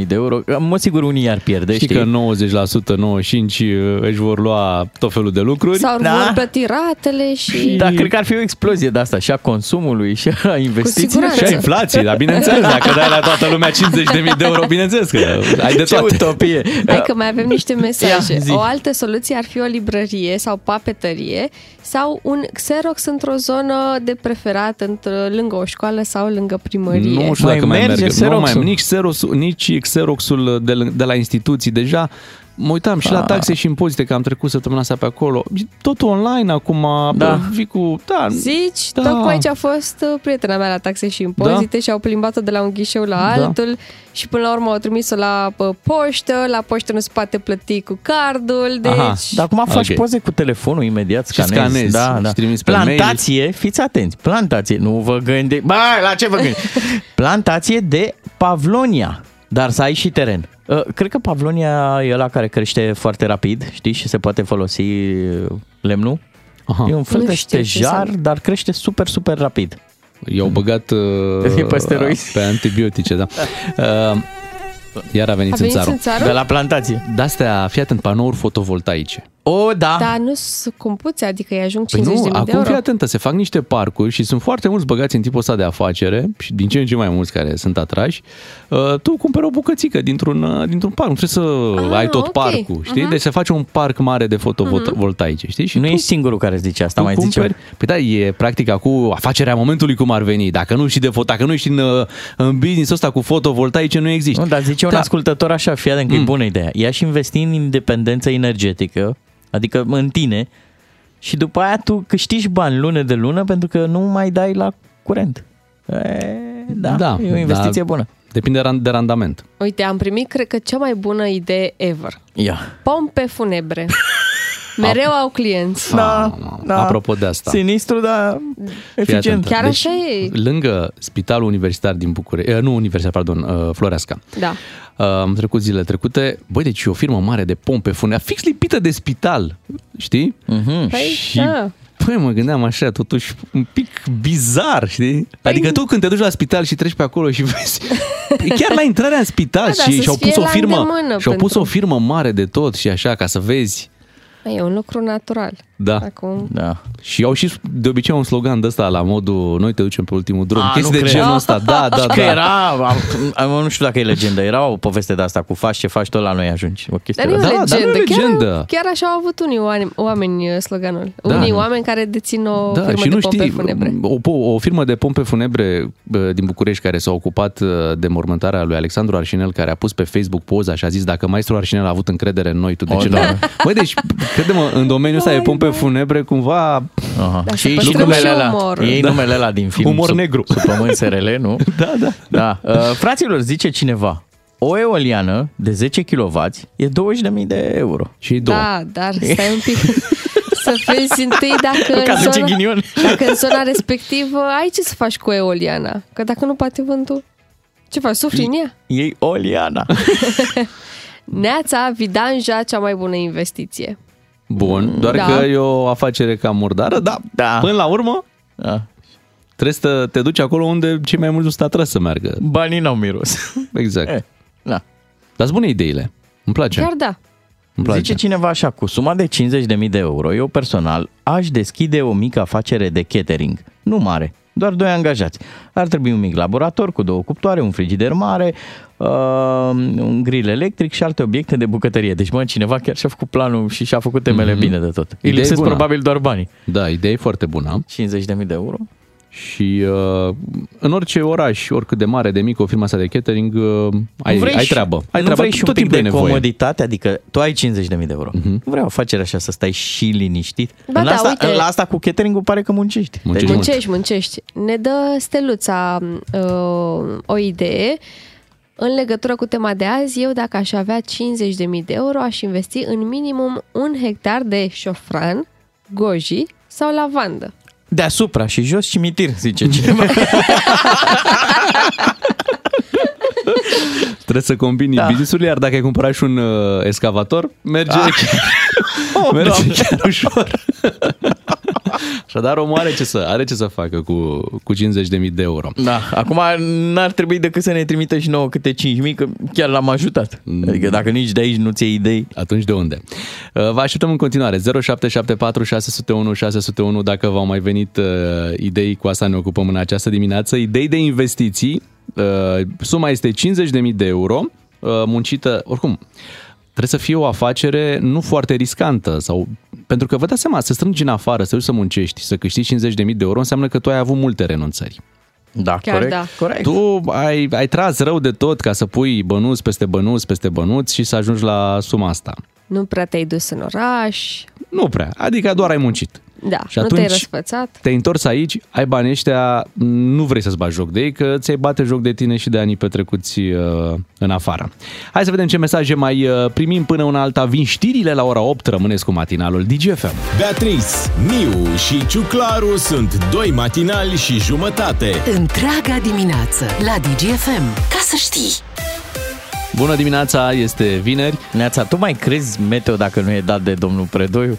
50.000 de euro. Mă sigur unii i-ar pierde, Știi, știi? că 90%, 95% își vor lua tot felul de lucruri. Sau Da. vor plăti ratele și... Da, cred că ar fi o explozie de asta și a consumului și a investiției. siguranță. Și a inflației, dar bineînțeles, <laughs> dacă dai la toată lumea 50.000 de euro, bineînțeles că ai de Ce toate. utopie! Hai că mai avem niște mesaje. Ia, zi. o altă soluție ar fi o librărie sau papetărie sau un Xerox într-o zonă de preferat într- lângă o școală sau lângă primărie. Nu știu Mai dacă mai merge merge. Nu mai, Xerox-ul? nici, Xerox, nici Xeroxul de, l- de la instituții. Deja mă uitam și la Ah. taxe și impozite, că am trecut săptămâna asta pe acolo. E Totul online acum. Da. Vii cu... Da, Zici, Da. da. tocmai aici a fost uh, prietena mea la taxe și impozite da. și au plimbat-o de la un ghișeu la Da. altul și până la urmă au trimis-o la uh, poștă, la poștă nu se poate plăti cu cardul, deci... Aha. Dar acum faci Ok. poze cu telefonul imediat, Și scanezi. scanezi da, da. și trimiți pe Plantație, fiți atenți, plantație, nu vă gândiți, bă, la ce vă gândiți? <laughs> plantație de pavlonia, dar să ai și teren. Uh, Cred că pavlonia e ăla care crește foarte rapid, știi, și se poate folosi uh, lemnul. Aha. E un fel Nu de știu ce stejar, înseamnă. dar crește super, super rapid. I-au băgat uh, <laughs> E pe steroizi. pe antibiotice, da. Uh, iar a venit, A venit în țară. în țară? De la plantație. De-astea, fii atent, panouri fotovoltaice. O, da. Dar nu sunt cumpuți, adică îi ajung Păi 50.000 nu, de acum euro. fii atentă, se fac niște parcuri și sunt foarte mulți băgați în tipul ăsta de afacere și din ce în ce mai mulți care sunt atrași. Uh, tu cumperi o bucățică dintr-un, uh, dintr-un parc, nu trebuie să Ah, ai tot ok. parcul, știi? Mhm. Deci se face un parc mare de fotovoltaice, știi? Și nu tu, ești singurul care zice asta, tu mai zice. cumperi. Păi da, e practica cu afacerea momentului cum ar veni. Dacă nu știi de foto, dacă nu ești în, uh, în business ăsta cu fotovoltaice, nu există. Nu, dar zice un Da. ascultător așa, fii atent că e Mm. bună ideea. Ia și investi în independență energetică, adică în tine, și după aia tu câștigi bani lună de lună pentru că nu mai dai la curent. E, da, Da, e o investiție da. bună. Depinde ran- de randament. Uite, am primit, cred că, cea mai bună idee ever. Ia. Pompe funebre. <laughs> Mereu au clienți. Da, da. Apropo de asta. Sinistru, dar Fii eficient. atentă. Chiar Deci, așa e. Lângă Spitalul Universitar din București, eh, nu Universitar, pardon, uh, Floreasca. Da. Uh, Am trecut zilele trecute, băi, deci e o firmă mare de pompe funebre, fix lipită de spital, știi? Mhm. Păi, Și, da. păi, mă gândeam așa, totuși, un pic bizar, știi? Adică tu când te duci la spital și treci pe acolo și <laughs> vezi, e chiar la intrarea în spital Da, da, și să-ți și-au fie pus o la firmă, îndemână și-au pus pentru- o firmă mare de tot și așa, ca să vezi. E un lucru natural. Da. Acum, Da. Și au și de obicei un slogan de ăsta la modul noi te ducem pe ultimul drum. A, Chestii nu de cred. genul ăsta. Da, da, Și da. că era, am, am, nu știu dacă e legendă, era o poveste de asta cu faci ce faci, tot la noi ajungi. O chestie dar nu e de o Da, dar nu e legendă. legendă. Chiar, chiar așa au avut unii oameni, oameni uh, sloganul. Da. Unii oameni care dețin o Da, firmă și de nu pompe știi, funebre. o, po- o firmă de pompe funebre bă, din București care s-a ocupat uh, de mormântarea lui Alexandru Arșinel, care a pus pe Facebook poza și a zis dacă maestru Arșinel a avut încredere în noi, tu de O, ce nu? da. Băi, deci, crede-mă, în domeniul ăsta de pompe funebre, cumva, Aha. Dar și să și păstrăm numele și ăla, umorul. ei Da. numele ăla din <laughs> film. Umor sub, negru. Sub pământ SRL, <laughs> nu? da, da. Da. Uh, fraților, zice cineva, o eoliană de 10 kW e 20.000 de euro. Și două. Da, dar stai un pic <laughs> să vezi întâi dacă Ca în, duce zona, ghinion. dacă în zona respectivă ai ce să faci cu eoliana. Că dacă nu poate vântul, ce faci? Sufli în ea? Ei Oliana. Neața, Vidanja, cea mai bună investiție. Bun, doar Da. că e o afacere cam murdară, dar Da. până la urmă Da. trebuie să te duci acolo unde cei mai mulți nu stă să meargă. Banii n-au miros. Exact. <laughs> Eh, da. Dar bune ideile. Îmi place. Chiar da. Îmi place. Zice cineva așa, cu suma de 50.000 de euro, eu personal aș deschide o mică afacere de catering. Nu mare, doar doi angajați. Ar trebui un mic laborator cu două cuptoare, un frigider mare, uh, un grill electric și alte obiecte de bucătărie. Deci, mă, cineva chiar și-a făcut planul și și-a făcut temele Mhm. bine de tot. Îi Idee lipsesc bună. probabil doar banii. Da, ideea e foarte bună. 50.000 de euro? Și uh, în orice oraș, oricât de mare, de mic, o firmă asta de catering, uh, ai, Nu vrei ai și- treabă. Ai nu treabă vrei și un tot pic timpul de e nevoie. comoditate? Adică tu ai 50.000 de euro. Mhm. Nu vrei o afacere așa să stai și liniștit? Ba în da, asta, uite. La asta cu catering-ul pare că muncești. Muncești mult. Muncești, muncești. Ne dă Steluța uh, o idee. În legătură cu tema de azi, eu dacă aș avea 50.000 de euro, aș investi în minimum un hectar de șofran, goji sau lavandă. Deasupra și jos cimitir, zice cineva. <laughs> Trebuie să combini Da. da. business iar dacă ai cumpărat și un uh, escavator, merge, Ah. chiar, Oh, merge Doamne. chiar ușor. Așadar, omul are ce să, are ce să facă cu, cu 50.000 de euro. Da, acum n-ar trebui decât să ne trimită și nouă câte 5.000, că chiar l-am ajutat. Adică dacă nici de aici nu ți idei... Atunci de unde? Uh, Vă așteptăm în continuare. 0774 601 601 dacă v-au mai venit uh, idei, cu asta ne ocupăm în această dimineață. Idei de investiții. Uh, suma este 50.000 de euro, uh, muncită, oricum, trebuie să fie o afacere nu foarte riscantă sau pentru că vă dați seama, să strângi în afară, să duci să muncești, să câștigi 50.000 de euro, înseamnă că tu ai avut multe renunțări. Da, Chiar corect, da. corect. Tu ai, ai tras rău de tot ca să pui bănuți peste bănuți peste bănuți și să ajungi la suma asta. Nu prea te-ai dus în oraș. Nu prea, adică doar ai muncit. Da, Și nu te-ai atunci- răsfățat. Te-ai întors aici, ai banii ăștia, nu vrei să-ți bagi joc de ei, că ți-ai bate joc de tine și de anii petrecuți uh, în afară. Hai să vedem ce mesaje mai uh, primim până una alta. Vin știrile la ora 8, rămâneți cu matinalul DGFM. Beatrice, Miu și Ciuclaru sunt doi matinali și jumătate. Întreaga dimineață la DGFM. Ca să știi! Bună dimineața, este vineri. Neața, tu mai crezi meteo dacă nu e dat de domnul Predoiu?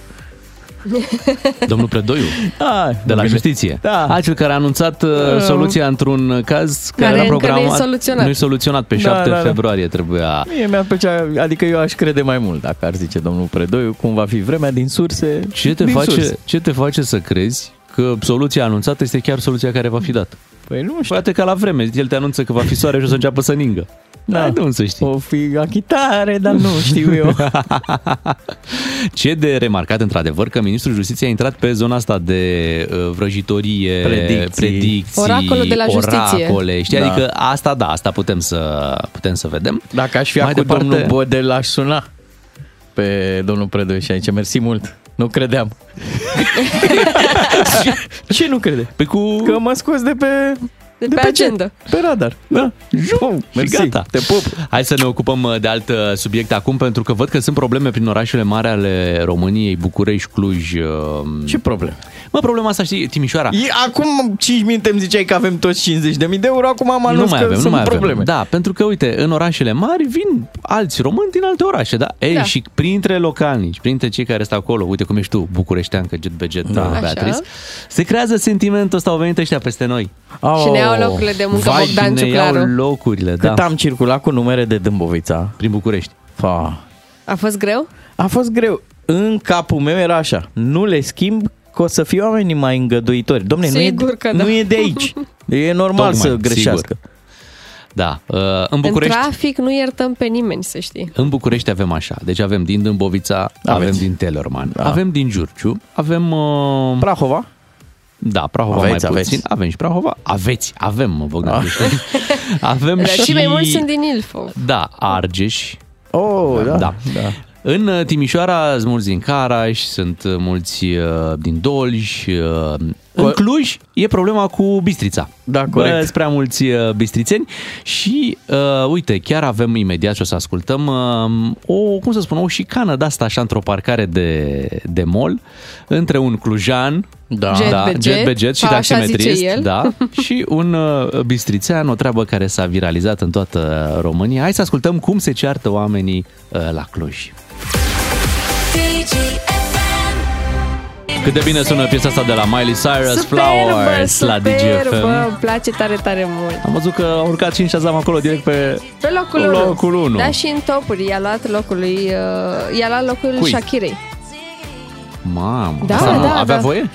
<laughs> Domnul Predoiu, Da, de la bine. justiție. Da. Acel care a anunțat uh, soluția într-un caz care, Care era încă nu e programat. soluționat. Nu e soluționat. Pe Da, 7 da, da. februarie trebuia Mie mi-ar plăcea, adică eu aș crede mai mult dacă ar zice domnul Predoiu cum va fi vremea din surse. Ce te, din face, surse. ce te face să crezi că soluția anunțată este chiar soluția care va fi dată? Păi nu știu. Poate ca la vreme, el te anunță că va fi soare și o să înceapă să ningă. Da. Ai de unde să știi. O fi achitare, dar nu știu eu. <laughs> Ce de remarcat, într-adevăr, că Ministrul Justiției a intrat pe zona asta de uh, vrăjitorie, Predicții. predicții Oracolul de la justiție. oracole, știi? Da. Adică asta, da, asta putem să, putem să vedem. Dacă aș fi Mai acum departe- domnul Bodel, l-aș suna pe domnul Predoiu și aici. Mersi mult. Nu credeam. <laughs> Ce nu crede? Pe cu... Că mă scos de pe... De pe ce? agenda. Pe radar. Da. Jum, și mersi. gata. Te pup. Hai să ne ocupăm uh, de alt uh, subiect acum, pentru că văd că sunt probleme prin orașele mari ale României, București, Cluj. uh, Ce problem? Mă, problema asta, știi, Timișoara. E, acum 5 minute îmi ziceai că avem toți 50.000 de euro, acum am nu anunț mai că avem, nu sunt mai probleme. avem. Da, pentru că, uite, în orașele mari vin alți români din alte orașe, da? Ei, Da. și printre localnici, printre cei care stau acolo, uite cum ești tu, bucureștean, că jet be jet, da. Așa. Beatrice, se creează sentimentul ăsta, au venit ăștia peste noi. Oh. Și ne iau locurile de muncă Vai, Bogdan ne iau Ciuclaru. locurile, Cât da, am circulat cu numere de Dâmbovița, prin București. fa, A fost greu? a fost greu. În capul meu era așa, nu le schimb că o să fie oamenii mai îngăduitori. Domne, nu e, Sigur că da. nu e de aici. <laughs> E normal Tocmai, să greșească. Da, uh, în București... În trafic nu iertăm pe nimeni, să știi. În București avem așa, deci avem din Dâmbovița, Aveți. avem din Tellerman, Da. avem din Giurgiu, avem... Uh, Prahova? Da, Prahova Aveți, mai aveți. puțin, avem și Prahova, aveți, avem, mă, Bogdan, Ah. Criștin. <laughs> avem Dar și... cei mai mulți sunt din Ilfov. Da, Argeș, Oh, da. Da. da. În uh, Timișoara sunt mulți din Caraș, sunt uh, mulți uh, din Dolj. Uh, În Cluj e problema cu Bistrița. Da, corect. Bă, sunt prea mulți uh, bistrițeni și uh, uite, chiar avem imediat și o să ascultăm uh, o, cum să spun, o șicană de asta așa într-o parcare de, de mall între un clujan Da. Jet da, be jet, jet, be jet și așa taximetrist, zice el. da, <laughs> și un uh, bistrițean, o treabă care s-a viralizat în toată România. Hai să ascultăm cum se ceartă oamenii uh, la Cluj. Cât de bine sună piesa asta de la Miley Cyrus, Flowers, la DGFM. Îmi place tare, tare mult. Am văzut că a urcat și în Shazam acolo direct pe... Pe locul Pe 1. locul unu. Da, și în topuri. I-a luat locul lui, uh, i-a luat locul Cui? Shakirei. Mamă, Da, asta nu- da, avea da. voie?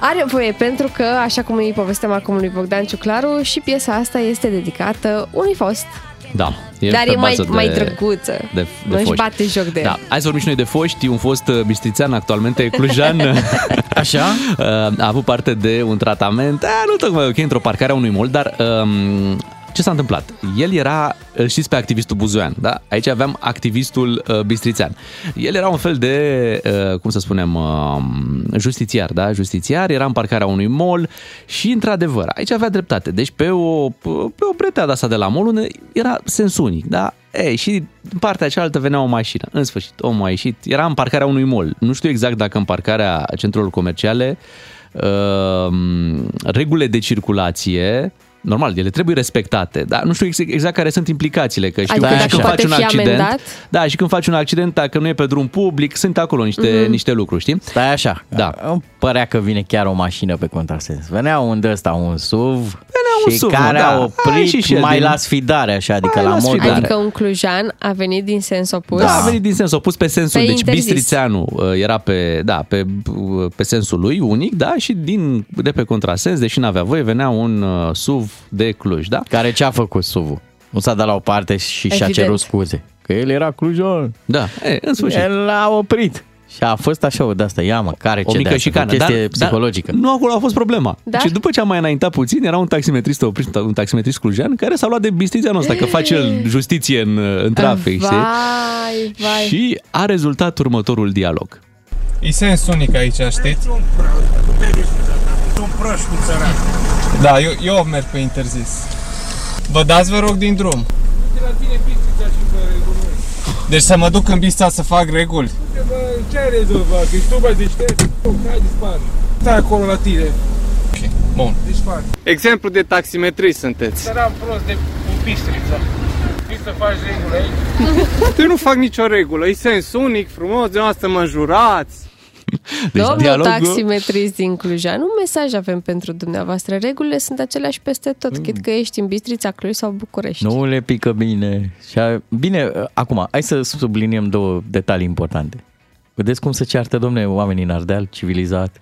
Are voie pentru că, așa cum îi povesteam acum lui Bogdan Ciuclaru, și piesa asta este dedicată unui fost. Da. Dar pe e mai, bază de- mai drăguță. De, de Nu își foști. bate joc de Da, el. hai să vorbim și noi de foști. Un fost uh, bistrițean, actualmente clujan. <laughs> Așa? Uh, a avut parte de un tratament, a, nu tocmai ok, într-o parcare a unui mall, dar um, ce s-a întâmplat? El era, îl știți pe activistul Buzoian, da? Aici aveam activistul uh, Bistrițean. El era un fel de, uh, cum să spunem, uh, justițiar, da? Justițiar, era în parcarea unui mall și, într-adevăr, aici avea dreptate. Deci pe o, pe o pretea de asta de la mall unde era sens unic, da? Ei, și în partea cealaltă venea o mașină. În sfârșit, omul a ieșit. Era în parcarea unui mall. Nu știu exact dacă în parcarea centrelor comerciale uh, regulile de circulație normal, ele trebuie respectate, dar nu știu exact, exact care sunt implicațiile, că știu Adică că și dacă când poate faci un fi accident, amendat? da, și când faci un accident, dacă nu e pe drum public, sunt acolo niște, Mhm. niște lucruri, știi? Stai așa, Da. îmi părea că vine chiar o mașină pe contrasens. Venea un de ăsta, un SUV, un și SUV, care da. a Ai oprit și și el mai din- la sfidare, așa, adică Mai la la mod... sfidare. Adică un clujan a venit din sens opus. Da, a venit din sens opus pe sensul, Pe deci interzis. Bistrițeanu uh, era pe, da, pe, uh, pe sensul lui unic, da, și din, de pe contrasens, deși n-avea voie, venea un uh, SUV de Cluj, da? Care ce a făcut SUV-ul? Nu s-a dat la o parte și și-a Evident. cerut scuze. Că el era clujon. Da, e, în sfârșit. El l-a oprit. Și a fost așa o de-asta, ia mă, care o ce mică de și asta, cană. o chestie dar, psihologică. Dar nu acolo a fost problema. Da? Și după ce am mai înaintat puțin, era un taximetrist oprit, un taximetrist clujean, care s-a luat de Bistrițeanul ăsta, că face el justiție în, în trafic, știi? Vai, vai. Și a rezultat următorul dialog. E sens unic aici, știți? Un proști cu țăran. Da, eu, eu merg pe interzis. Vă dați, vă rog, din drum. Deci să mă duc în Bistrița să fac reguli? Ce ai rezolvat? Ești tu mai deștept? Hai dispar. Stai acolo la tine. Ok, bun. Dispar. Exemplu de taximetrist sunteți. Săram prost de un pistriță. Știi să faci reguli aici? <laughs> Eu nu fac nicio regulă, e sens unic, frumos, de noastră mă jurați. Deci Domnul dialogul- taximetrist din Clujan, un mesaj avem pentru dumneavoastră. Regulile sunt aceleași peste tot, Mm. chit că ești în Bistrița, Cluj sau București. Nu le pică bine. Și a, bine, acum, hai să subliniem două detalii importante. Vedeți cum se ceartă, domne, oamenii în Ardeal, civilizat.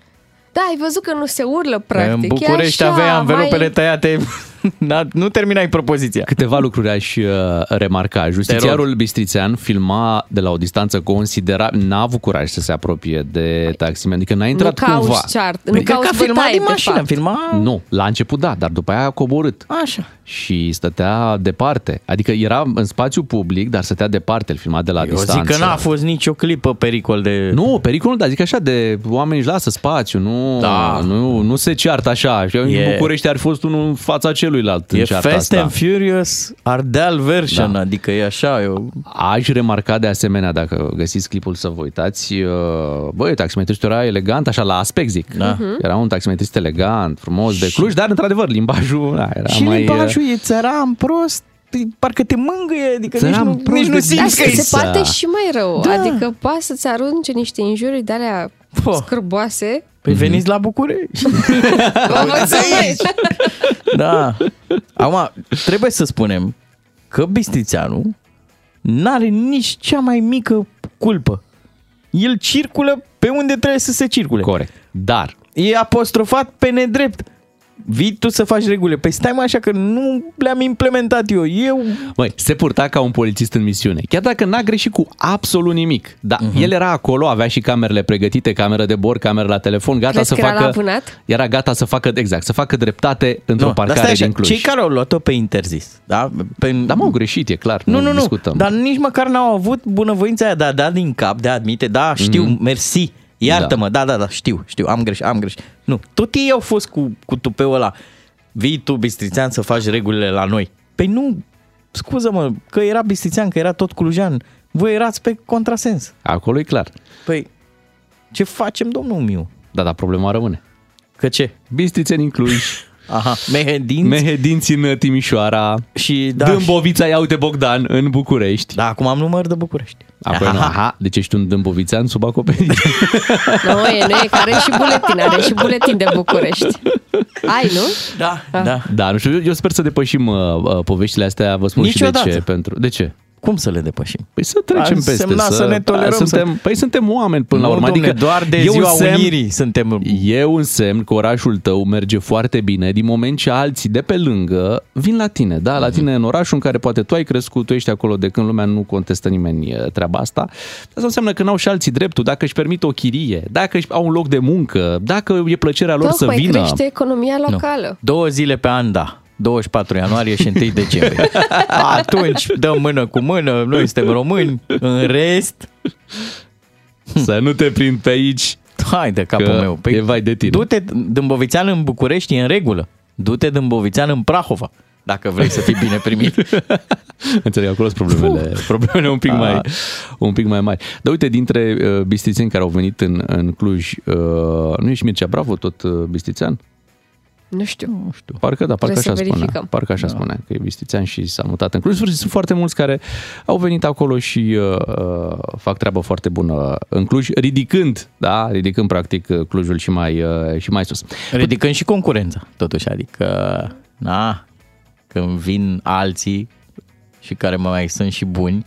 Da, ai văzut că nu se urlă, practic. în E București așa, avea învelopele mai... tăiate, Na- <laughs> nu terminai propoziția. Câteva lucruri aș uh, remarca. Justițiarul Bistrițean filma de la o distanță considerabilă, n-a avut curaj să se apropie de taximen, adică n-a intrat nu cumva. cauți ceart, nu Păi cred cauți că a filmat bătaie, din de mașină, fapt. filma... Nu, la început da, dar după aia a coborât. Așa. Și stătea departe. Adică era în spațiu public, dar stătea departe, îl filma de la Eu distanță. zic că n-a fost nicio clipă pericol de... Nu, pericolul, dar zic așa, de oameni își lasă spațiu, nu, Da. nu, nu se ceartă așa. Și E- în București ar fi fost unul în fața celuilalt în E cearta Fast asta. and Furious Ardeal version, Da. adică e așa, eu... Aș remarca de asemenea, dacă găsiți clipul să vă uitați, uh, băi, taximetristul era elegant, așa la aspect zic. Da. Mhm. Era un taximetrist elegant, frumos, de Cluj, dar într-adevăr limbajul da, era și mai... limbajul e țăran prost, parcă te mângâie, adică nici Țăran nu, prost nici nu de simți Asta că e... se poate și mai rău. Da. Adică poate să-ți arunce niște injurii de alea Po. scârboase. Păi veniți la București. Vă mulțumesc! <laughs> Da. Acum, trebuie să spunem că Bistrițeanu n-are nici cea mai mică culpă. El circulă pe unde trebuie să se circule. Corect. Dar E apostrofat pe nedrept. Vii tu să faci regulile. Păi stai mă așa că nu le-am implementat eu. Eu... Măi, se purta ca un polițist în misiune. Chiar dacă n-a greșit cu absolut nimic. Dar Mhm. uh-huh. el era acolo, avea și camerele pregătite, cameră de bord, cameră la telefon, gata Crezi să că era facă... la vânat? Era gata să facă, exact, să facă dreptate într-o Nu, dar parcare stai așa, din Cluj. Cei care au luat-o pe interzis, da? Pe... Da, mă, au greșit, e clar. Nu, nu, nu, discutăm. dar nici măcar n-au avut bunăvoința aia de a da din cap, de a admite, da, știu, Mhm. mm-hmm. mersi, iartă-mă, da. da, da, știu, știu, am greșit, am greșit. Nu, tot ei au fost cu, cu tupeul ăla. Vii tu, Bistrițean, să faci regulile la noi. Păi nu, scuză-mă, că era Bistrițean, că era tot clujan. Voi erați pe contrasens. Acolo e clar. Păi, ce facem, domnul Miu? Da, dar problema rămâne. Că ce? Bistrițeni în Cluj, <laughs> Aha, mehedinți. Mehedinți în Timișoara, și da, Dâmbovița, ia uite Bogdan, în București. Da, acum am număr de București. Apoi nu, aha, deci ești un dâmbovițean sub acoperire. <laughs> Nu, e, nu e, care are și buletin, are și buletin de București. Ai, nu? Da, da. Da, nu știu, eu- eu sper să depășim uh, uh, poveștile astea, vă spun și Niciodată. de ce. Pentru, de ce? Cum să le depășim? Păi să trecem Ar peste. însemna să ne tolerăm, Suntem, să- Păi suntem oameni până Nu, la urmă. domne, adică doar de e un ziua semn- Unirii suntem... E un semn că orașul tău merge foarte bine din moment ce alții de pe lângă vin la tine. Da, Mhm. la tine în orașul în care poate tu ai crescut, tu ești acolo de când lumea nu contestă nimeni e, treaba asta. Asta înseamnă că n-au și alții dreptul, dacă își permit o chirie, dacă își au un loc de muncă, dacă e plăcerea lor Tocmai să vină. crește economia locală. Două zile pe an, da. 24 ianuarie și 1 decembrie. <laughs> Atunci dăm mână cu mână, noi suntem români. În rest, Să nu te prind pe aici. hai de capul Că meu. Păi e vai de tine. Du-te Dâmbovițean în București e în regulă. Du-te Dâmbovițean în Prahova, dacă vrei să fii bine primit. <laughs> Înțeleg, acolo sunt problemele, problemele un pic, Ah. mai, un pic mai mari. Dar uite, dintre uh, bistrițeni care au venit în, în Cluj, uh, nu e și Mircea Bravo, tot uh, bistrițean? Nu știu. Nu știu. Parcă da, parcă Trebuie așa să spunea. verificăm. Parcă așa da. spunea, că e Bistițean și s-a mutat în Cluj. Sunt foarte mulți care au venit acolo și uh, uh, fac treabă foarte bună în Cluj, ridicând, da, ridicând practic Clujul și mai, uh, și mai sus. Ridicând și concurența, totuși, adică, na, când vin alții și care mai sunt și buni,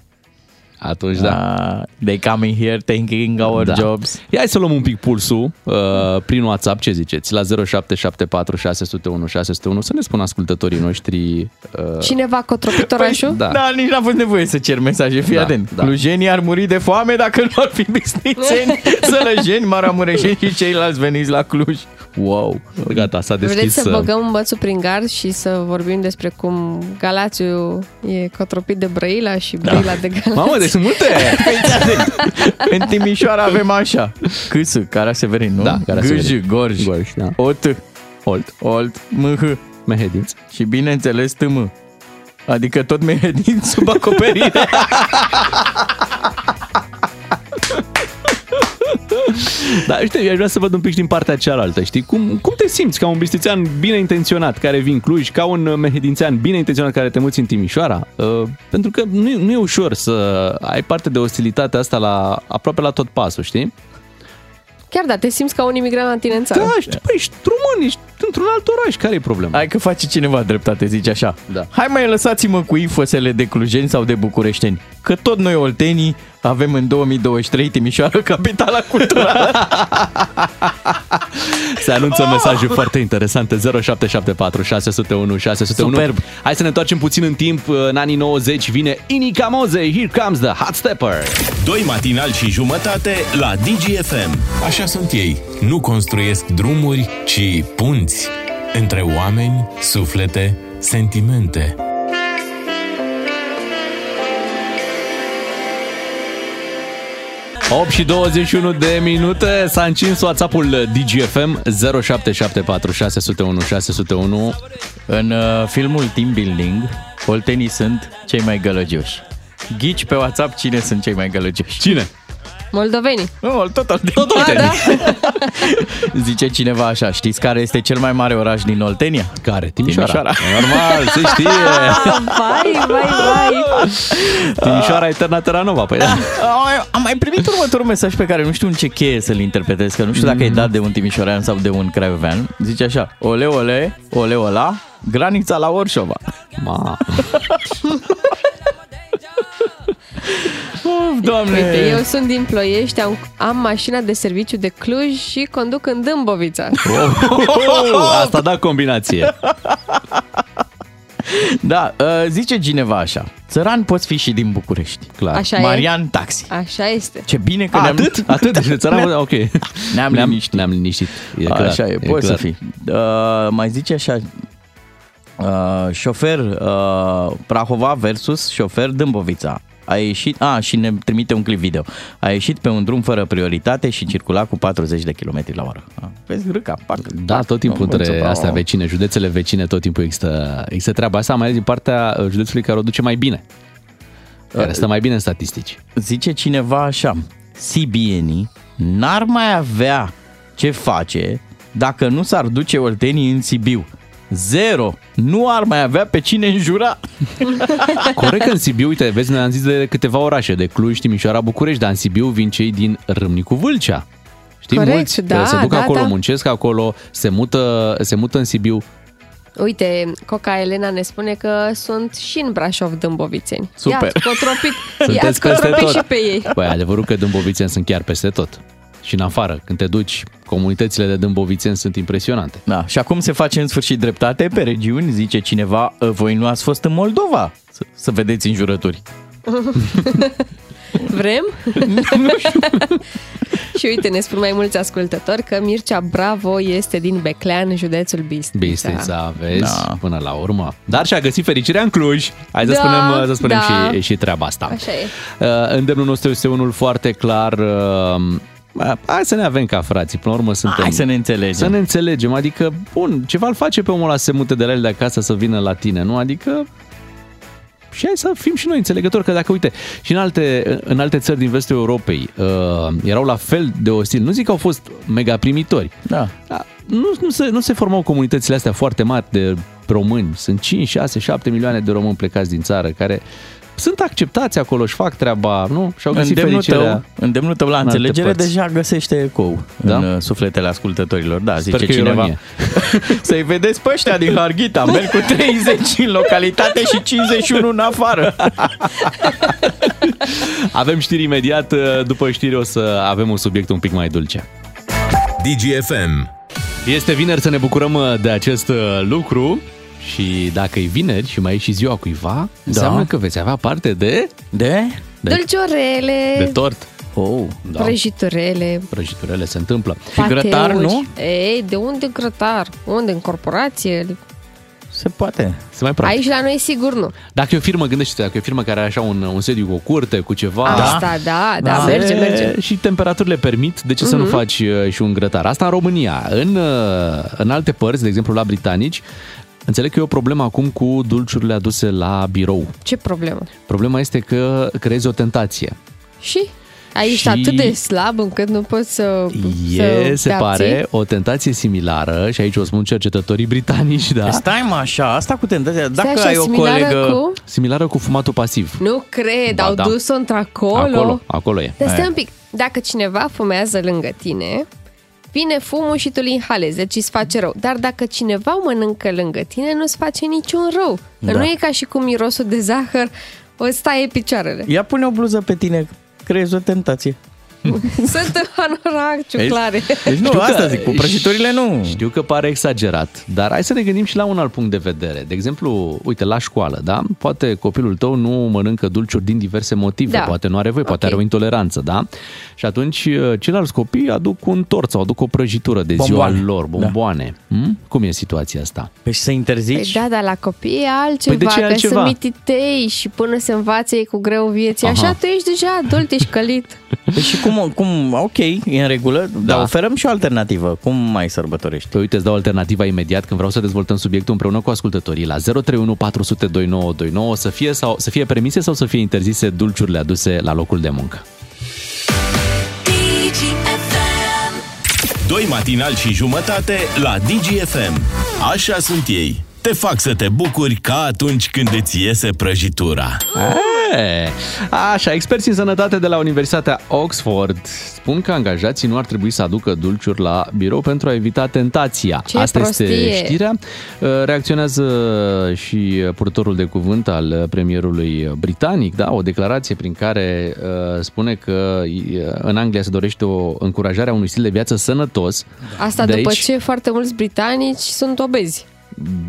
atunci da. Uh, they coming here taking our Da. jobs. Ia hai să luăm un pic pulsul uh, prin WhatsApp, ce ziceți? La 0774 601 601 să ne spună ascultătorii noștri uh, Cineva a cotropit orașul? Da. Da, nici n-a fost nevoie să cer mesaje, fii Da, atent. da. Clujenii ar muri de foame dacă nu ar fi bistrițeni, <laughs> sălăjeni, maramureșeni și ceilalți veniți la Cluj. Wow. Gata, s-a deschis. Vreți să uh, băgăm bățul prin gard și să vorbim despre cum Galațiu e cotropit de Brăila și Brăila de Galațiu? Mamă, deci sunt multe! <laughs> În Timișoara avem așa. Câsă, Cara Severin, nu? Da, Cara Gâj, Severin. Gorj, Gorj, da. Ot, Olt, Olt, Mh. Mehedinț. Și bineînțeles Tm. Adică tot Mehedin sub acoperire. <laughs> Da, uite, eu aș vrea să văd un pic și din partea cealaltă, știi? Cum, cum te simți ca un bistițean bine intenționat care vin în Cluj, ca un mehedințean bine intenționat care te muți în Timișoara? Uh, pentru că nu, e- nu e ușor să ai parte de ostilitatea asta la aproape la tot pasul, știi? Chiar da, te simți ca un imigrant la tine în țară. Da, știi, păi, ești român, ești într-un alt oraș, care e problema? Hai că face cineva dreptate, zice așa. Da. Hai mai lăsați-mă cu ifosele de clujeni sau de bucureșteni. Că tot noi oltenii avem în 2023 Timișoara capitala culturală. <laughs> Se anunță mesaje foarte interesante 0774 601 601 Superb. Hai să ne întoarcem puțin în timp În anii 90 vine Inica Moze Here comes the Hot Stepper Doi matinali și jumătate la DGFM. Așa sunt ei. Nu construiesc drumuri, ci punți între oameni, suflete, sentimente. Opt și 21 de minute S-a încins WhatsApp-ul DGFM 0774 601 601 În uh, filmul Team Building, oltenii sunt cei mai gălăgioși. Ghici pe WhatsApp cine sunt cei mai gălăgioși. Cine? Moldoveni. Nu, tot, tot, tot Ah, da? <laughs> Zice cineva așa, știți care este cel mai mare oraș din Oltenia? Care? Timișoara, Timișoara. <laughs> Normal, se știe Ah, vai, vai, vai. Timișoara Eterna Terranova Păi da Am- Am mai primit următorul mesaj pe care nu știu în ce cheie să-l interpretez, că nu știu dacă e dat de un timișorean sau de un craiovean. Zice așa, ole, ole, ole, ola, granița la Orșova. Ma. <laughs> Uf, doamne! Uite, eu sunt din Ploiești, am, am mașina de serviciu de Cluj și conduc în Dâmbovița. <laughs> Oh, Asta da combinație Da, uh, zice cineva așa, țăran poți fi și din București. Clar Așa e? Marian Taxi. Așa este. Ce bine că A, ne-am... Atât? <laughs> Atât? Deci țăran, ok Ne-am liniștit. Ne-am liniștit e clar, Așa e, e poți să clar. fii. Uh, mai zice așa, uh, șofer uh, Prahova versus șofer Dâmbovița. A ieșit, a, și ne trimite un clip video. A ieșit pe un drum fără prioritate și circula cu 40 de km la oră. A, Vezi, râca, pac. Da, tot timpul Învăță între pe- astea vecine, județele vecine, tot timpul există, există treaba asta, mai ales din partea uh, județului care o duce mai bine. Care stă mai bine în statistici. Zice cineva așa, sibienii n-ar mai avea ce face dacă nu s-ar duce oltenii în Sibiu. Zero. Nu ar mai avea pe cine înjura. <laughs> Corect că în Sibiu, uite, vezi, noi am zis de câteva orașe, de Cluj, Timișoara, București, dar în Sibiu vin cei din Râmnicu Vâlcea. Știi, Corect, mulți da, se duc da, acolo, da. muncesc acolo, se mută, se mută în Sibiu. Uite, Coca Elena ne spune că sunt și în Brașov dâmbovițeni. Super. Ia-ți cotropit, <laughs> Sunteți ia-ți peste cotropit tot. și pe ei. Păi, adevărul că dâmbovițeni sunt chiar peste tot. Și în afară, când te duci, comunitățile de dâmbovițeni sunt impresionante. Da, și acum se face în sfârșit dreptate pe regiuni, zice cineva, "Ă, voi nu ați fost în Moldova să, să vedeți înjurături. <laughs> Vrem? <laughs> și uite, ne spun mai mulți ascultători că Mircea Bravo este din Beclean, județul Bistrița. Bistrița, vezi, Da. da. până la urmă. Dar și-a găsit fericirea în Cluj. Hai să Da, spunem, să spunem da. și, și treaba asta. Așa e. Uh, Îndemnul nostru este unul foarte clar. Uh, Hai să ne avem ca frații, până la urmă suntem... Hai să ne înțelegem. Să ne înțelegem, adică, bun, ceva îl face pe omul ăla să se mute de la el de acasă să vină la tine, nu? Adică și hai să fim și noi înțelegători, că dacă, uite, și în alte, în alte țări din vestul Europei uh, erau la fel de ostil, nu zic că au fost mega primitori, Da. dar nu, nu, se, nu se formau comunitățile astea foarte mari de români. Sunt 5, 6, 7 milioane de români plecați din țară care sunt acceptați acolo, își fac treaba, nu? Și-au găsit Îndemnul fericirea. tău, îndemnul tău la în alte înțelegere părți. deja găsește ecou Da? în uh, sufletele ascultătorilor. Da, Sper zice că e cineva. ironie. <laughs> Să-i vedeți pe ăștia din Harghita, merg cu 30 în localitate și 51 în afară. <laughs> Avem știri imediat, după știri o să avem un subiect un pic mai dulce. DGFM. Este vineri să ne bucurăm uh, de acest uh, lucru și dacă e vineri și mai e și ziua cuiva, înseamnă că veți avea parte de... De? De, Dulciorele, de tort. Oh, da. prăjiturele, Prăjiturele se întâmplă. pateuri. Ei, de unde grătar? Unde? În corporație? Se poate. Se mai practic. Aici la noi sigur nu. Dacă e o firmă, gândește dacă e o firmă care are așa un, un sediu cu o curte, cu ceva... Asta, da, da, merge, Se- merge. Și temperaturile permit, de ce să nu Mhm. faci uh, și un grătar? Asta în România. În, uh, în alte părți, de exemplu la britanici, înțeleg că e o problemă acum cu dulciurile aduse la birou. Ce problemă? Problema este că creezi o tentație. Și? Ai ești Și- atât de slab încât nu poți să, E, să se te pare, abții? o tentație similară, și aici o spun cercetătorii britanici, da. Stai mă așa, asta cu tentația. Dacă Stai așa, ai o similară colegă... cu? Similară cu fumatul pasiv. Nu cred, Ba au da. dus-o într-acolo. Acolo, acolo e. Dar stai E. un pic, dacă cineva fumează lângă tine, vine fumul și tu îl inhalezi, deci îți face rău. Dar dacă cineva mănâncă lângă tine, nu-ți face niciun rău. Da. Nu e ca și cu mirosul de zahăr, o stai picioarele. Ia pune o bluză pe tine, creezi o tentație. <laughs> Sunt în anorac, ciuclare. Deci nu, Știu asta că- zic, cu prăjiturile nu. Știu că pare exagerat, dar hai să ne gândim și la un alt punct de vedere. De exemplu, uite, la școală, da? Poate copilul tău nu mănâncă dulciuri din diverse motive, Da. poate nu are voie, poate Ok. are o intoleranță, da? Și atunci uh, ceilalți copii aduc un tort sau aduc o prăjitură de Bomboane. ziua lor, bomboane. Hmm? Cum e situația asta? Păi și să interzici? Păi da, dar la copii e altceva, Păi de ce e că altceva? sunt mititei și până se învață ei cu greu vieții. Aha. Așa tu ești deja adult, ești călit. Păi și cum, cum, ok, e în regulă, da. dar oferăm și o alternativă. Cum mai sărbătorești? Păi uite, îți dau alternativa imediat când vreau să dezvoltăm subiectul împreună cu ascultătorii la 031 400 2929 să fie, sau, să fie permise sau să fie interzise dulciurile aduse la locul de muncă. Doi matinali și jumătate la DGFM. Așa sunt ei. Te fac să te bucuri ca atunci când îți iese prăjitura. E, Așa, experții în sănătate de la Universitatea Oxford spun că angajații nu ar trebui să aducă dulciuri la birou pentru a evita tentația. Ce Asta prostie! este știrea. Uh, Reacționează și purtătorul de cuvânt al premierului britanic, da, o declarație prin care uh, spune că uh, în Anglia se dorește o încurajare a unui stil de viață sănătos. Asta De după aici- ce foarte mulți britanici sunt obezi.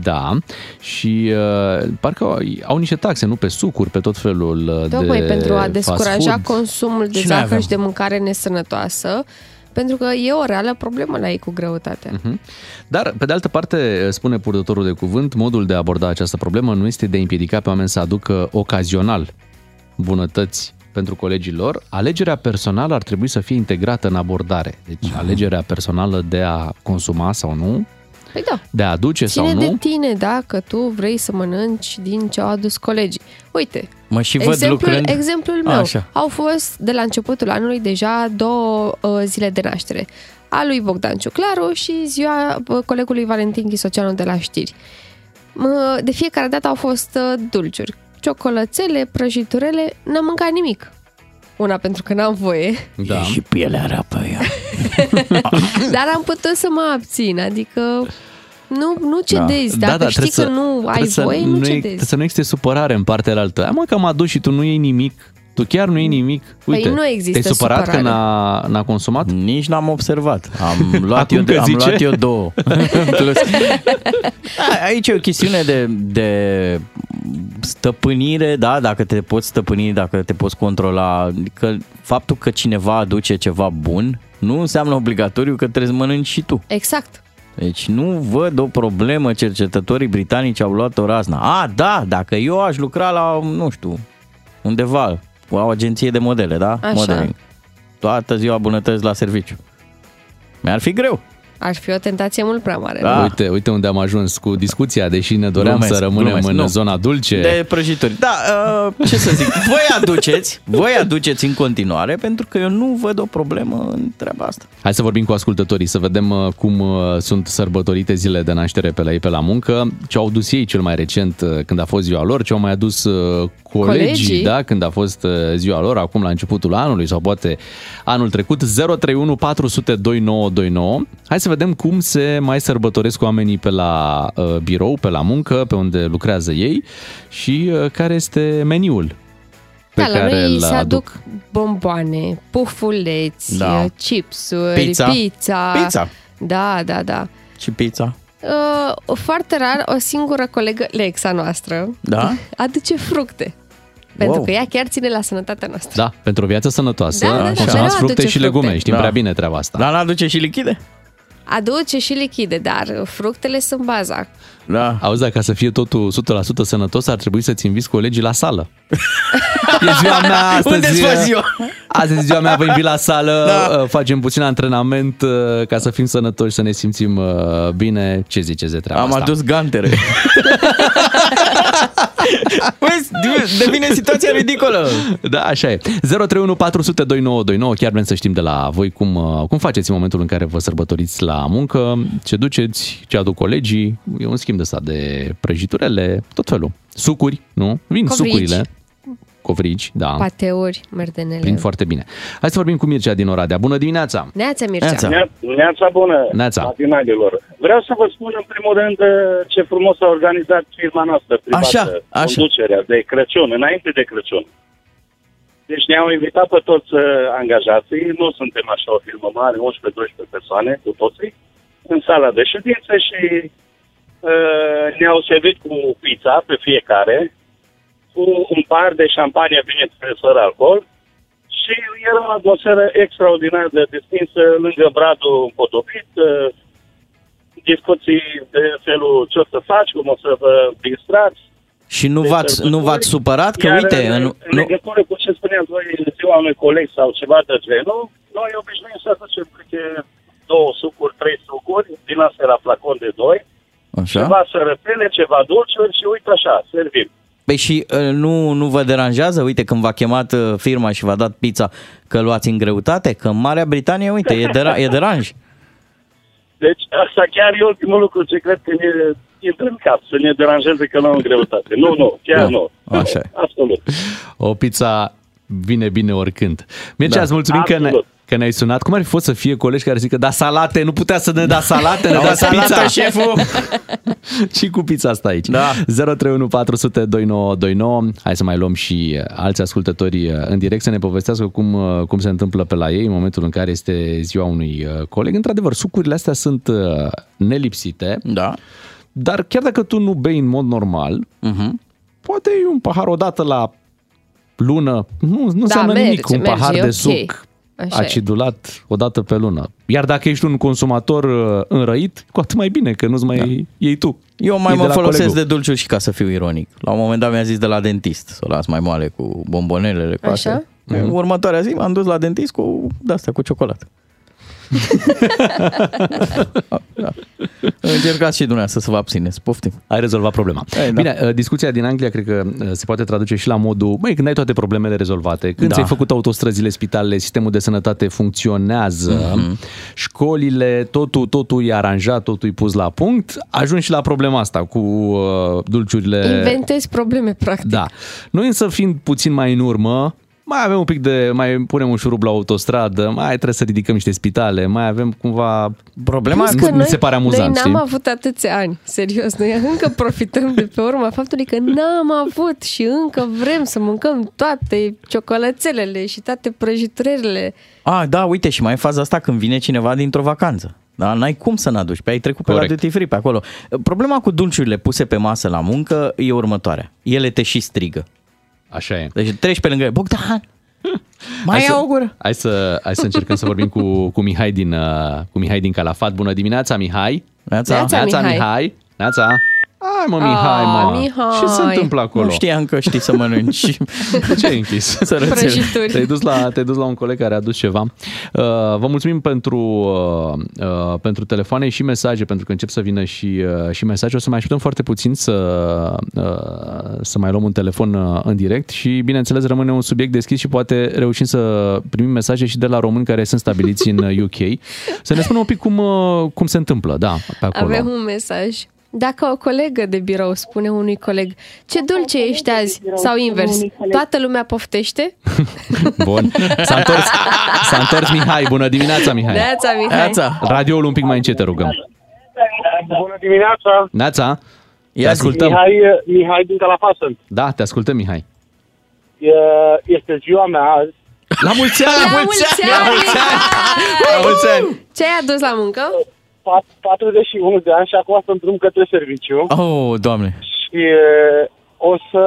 Da, și uh, parcă au, au niște taxe, nu pe sucuri, pe tot felul uh, Tocmai de pentru a fast descuraja food. consumul de Și noi zahăr avem. și de mâncare nesănătoasă, pentru că e o reală problemă la ei cu greutate. Mhm. Dar, pe de altă parte, spune purtătorul de cuvânt, modul de a aborda această problemă nu este de a împiedica pe oameni să aducă ocazional bunătăți pentru colegii lor. Alegerea personală ar trebui să fie integrată în abordare. Deci, alegerea personală de a consuma sau nu, Păi da. de a aduce Ține sau de nu. tine dacă tu vrei să mănânci din ce au adus colegii. Uite, Mă și văd exemplul, lucrând... exemplul meu. Așa. Au fost de la începutul anului deja două uh, zile de naștere. A lui Bogdan Ciuclaru și ziua uh, colegului Valentin Chisoceanu de la știri. Mă, De fiecare dată au fost uh, dulciuri. Ciocolățele, prăjiturele, n-am mâncat nimic. Una pentru că n-am voie, Da. Și pielea rea pe ea. <laughs> <laughs> dar am putut să mă abțin, adică nu, nu cedezi. Dacă știi că trebuie nu ai trebuie să voie, nu nu e- cedezi. Trebuie să nu existe supărare în partea altă. Hai mă că am adus și tu nu iei nimic. Tu chiar nu iei nimic. Uite, Păi nu există te-ai supărat supărare. că n-a, n-a consumat? Nici n-am observat. Am <laughs> luat, Acum eu, că am zice? luat eu două. În <laughs> Plus. A, Aici e o chestiune de, de stăpânire, da, dacă te poți stăpâni, dacă te poți controla. Că faptul că cineva aduce ceva bun nu înseamnă obligatoriu că trebuie să mănânci și tu. Exact. Deci nu văd o problemă, cercetătorii britanici au luat o razna. A, da, dacă eu aș lucra la, nu știu, undeva, la o agenție de modele, da? Așa. Modeling. Toată ziua bunătăți la serviciu. Mi-ar fi greu. Ar fi o tentație mult prea mare. Da. Uite, uite unde am ajuns cu discuția, deși ne doream Glumesc, să rămânem glumesc, în nu. zona dulce. De prăjituri. Da, uh, ce să zic, <laughs> voi aduceți, voi aduceți în continuare, pentru că eu nu văd o problemă în treaba asta. Hai să vorbim cu ascultătorii, să vedem uh, cum uh, sunt sărbătorite zilele de naștere pe la ei pe la muncă, ce au dus ei cel mai recent uh, când a fost ziua lor, ce au mai adus uh, colegii, Colegii. da, când a fost uh, ziua lor, acum la începutul anului sau poate anul trecut, 031 400 2929. Hai să vedem cum se mai sărbătoresc oamenii pe la uh, birou, pe la muncă, pe unde lucrează ei și uh, care este meniul pe da, la care noi îl se aduc. aduc bomboane, pufuleți, Da. chipsuri, Pizza. pizza. Pizza. Da, da, da. Și pizza. Uh, foarte rar, o singură colegă, Lexa noastră, Da? <laughs> aduce fructe. Pentru Wow. că ea chiar ține la sănătatea noastră. Da, pentru o viață sănătoasă, Da, da, da, consumați mereu fructe aduce și legume, fructe. știm Da. prea bine treaba asta. Dar n-aduce și lichide? Aduce și lichide, dar fructele sunt baza. Da. Auzi, dar ca să fie totul 100% sănătos, ar trebui să-ți inviți colegii la sală. <laughs> E ziua mea astăzi. Unde-ți faci ziua? Azi e ziua mea, vă invit la sală, Da. uh, facem puțin antrenament uh, ca să fim sănătoși, să ne simțim uh, bine. Ce ziceți de treaba Am asta? adus gantere. <laughs> <laughs> Vezi, devine situația ridicolă. Da, așa e. 031 400 2929. Chiar vrem să știm de la voi cum, uh, cum faceți în momentul în care vă sărbătoriți la muncă, ce duceți, ce aduc colegii. E un schimb de ăsta de prăjiturele, tot felul. Sucuri, nu? Vin Covrigi. sucurile. Covrigi, da. Pateuri, merdenele. Prind foarte bine. Hai să vorbim cu Mircea din Oradea. Bună dimineața! Neața, Mircea. Neața. Nea- Neața bună, Neața. matinalilor. Vreau să vă spun în primul rând eh, ce frumos a organizat firma noastră privată, Așa, așa. conducerea de Crăciun, înainte de Crăciun. Deci ne-au invitat pe toți eh, angajații, nu suntem așa o firmă mare, 11-12 persoane cu toții, în sala de ședințe și uh, ne-au servit cu pizza pe fiecare, cu un par de șampanie, bineînțeles, fără alcool, și era o atmosferă extraordinar de distinsă lângă bradul împodobit, uh, discuții de felul ce o să faci, cum o să vă distrați. Și nu de v-ați, nu sărbători. v-ați supărat? Că Iar uite, în, în, în nu, legătură cu ce spuneați voi în ziua unui coleg sau ceva de genul, noi obișnuim să aducem câte două sucuri, trei sucuri, din astea la flacon de doi, așa? ceva sărăpele, ceva dulciuri și uite așa, servim. Păi și uh, nu, nu vă deranjează, uite, când v-a chemat uh, firma și v-a dat pizza, că luați în greutate? Că în Marea Britanie, uite, e, dera- e deranj. Deci asta chiar e ultimul lucru ce cred că ne intră în cap, să ne deranjeze că nu am greutate. Nu, nu, chiar Da, nu. așa e. Absolut. O pizza vine bine oricând. Mircea, Da. îți mulțumim că, ne, Absolut. Că ne-ai sunat. Cum ar fi fost să fie colegi care zică, da salate, nu putea să ne da salate, ne O dați salată, pizza. șeful! <laughs> și cu pizza asta aici. Da. 031 400 2929. Hai să mai luăm și uh, alți ascultători uh, în direct să ne povestească cum, uh, cum se întâmplă pe la ei în momentul în care este ziua unui uh, coleg. Într-adevăr, sucurile astea sunt uh, nelipsite, Da. dar chiar dacă tu nu bei în mod normal, Uh-huh. poate e un pahar odată la lună. Nu, nu Da, înseamnă merge, nimic. Un merge, pahar e de ok. suc Așa e. acidulat odată pe lună. Iar dacă ești un consumator uh, înrăit, cu atât mai bine, că nu-ți mai da. iei tu. Eu mai Iei mă la folosesc colegul. de dulciuri și ca să fiu ironic. La un moment dat mi-a zis de la dentist să o las mai moale cu bombonelele. Cu Așa? astea. Mhm. Următoarea zi m-am dus la dentist cu de-astea, cu ciocolată. Da. <laughs> Încercați și dumneavoastră să vă abțineți. Poftim. Ai rezolvat problema. Ei, da. Bine, uh, discuția din Anglia cred că uh, se poate traduce și la modul, băi, când ai toate problemele rezolvate, când Da. ți-ai făcut autostrăzile, spitalele, sistemul de sănătate funcționează, Mhm. școlile, totul, totul e aranjat, totul e pus la punct, ajungi și la problema asta cu uh, dulciurile. Inventezi probleme, practic. Da. Noi însă fiind puțin mai în urmă, mai avem un pic de, mai punem un șurub la autostradă, mai trebuie să ridicăm niște spitale, mai avem cumva... Problema Plus mi, că mi noi, se pare amuzant, Noi n-am știi? avut atâția ani, serios. Noi încă profităm de pe urma faptului că n-am avut și încă vrem să mâncăm toate ciocolățelele și toate prăjiturările. A, da, uite, și mai e faza asta când vine cineva dintr-o vacanță. Da, n-ai cum să n-aduci, pe ai trecut pe Corect. la duty free pe acolo. Problema cu dulciurile puse pe masă la muncă e următoarea. Ele te și strigă. Așa e. Deci treci pe lângă ele. Bogdan, mai Hai ia să- o gură. Hai să, hai să încercăm să vorbim cu, cu Mihai din uh, cu Mihai din Calafat. Bună dimineața, Mihai. Neața. Neața, Neața, Mihai. Mihai. Neața. Hai mă, Mihai, Ah, mă. Mihai. Ce se întâmplă acolo? Nu știam că știi să mănânci. <laughs> Ce ai închis? <laughs> Sărățel. Prăjituri. Te-ai dus, la, te-ai dus la un coleg care a adus ceva. Uh, vă mulțumim pentru, uh, uh, pentru telefoane și mesaje, pentru că încep să vină și, uh, și mesaje. O să mai așteptăm foarte puțin să, uh, să mai luăm un telefon uh, în direct și, bineînțeles, rămâne un subiect deschis și poate reușim să primim mesaje și de la români care sunt stabiliți în uh, UK. Să ne spună un pic cum, uh, cum se întâmplă, da, pe acolo. Avem un mesaj. Dacă o colegă de birou spune unui coleg ce dulce ești azi sau invers, toată lumea poftește? <laughs> Bun. S-a întors, s-a întors Mihai. Bună dimineața, Mihai. Neața, Mihai. Neața. Radioul un pic mai încet, te rugăm. Bună dimineața! Neața, te Ia zi. ascultăm. Mihai, Mihai din Calafat sunt. Da, te ascultăm, Mihai. E- Este ziua mea azi. La mulți ani! La mulți ani! La mulți ani! La mulți ani! Ce ai adus la muncă? Pat- 41 de ani și acum sunt drum către serviciu Oh, doamne. și e, o să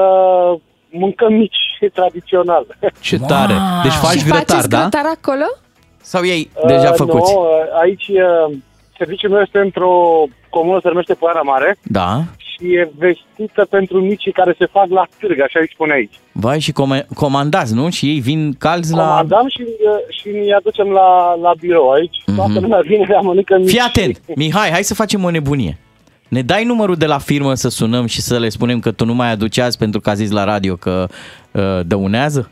mâncăm mici tradițional. <laughs> Ce tare! Deci faci și grătar, faceți da? grătar acolo? Sau ei deja Uh, făcuți? Nu, uh, aici uh, serviciul meu este într-o comună, se numește Poiana Mare Da. Și e vestită pentru micii care se fac la târg, așa îi spune aici. Vai și com- comandați, nu? Și ei vin calzi la... Comandam și, uh, și ne aducem la, la birou aici. Toată lumea vine la mănâncă mici. Mhm. Fii atent! Mihai, hai să facem o nebunie. Ne dai numărul de la firmă să sunăm și să le spunem că tu nu mai aduci azi pentru că a zis la radio că uh, dăunează?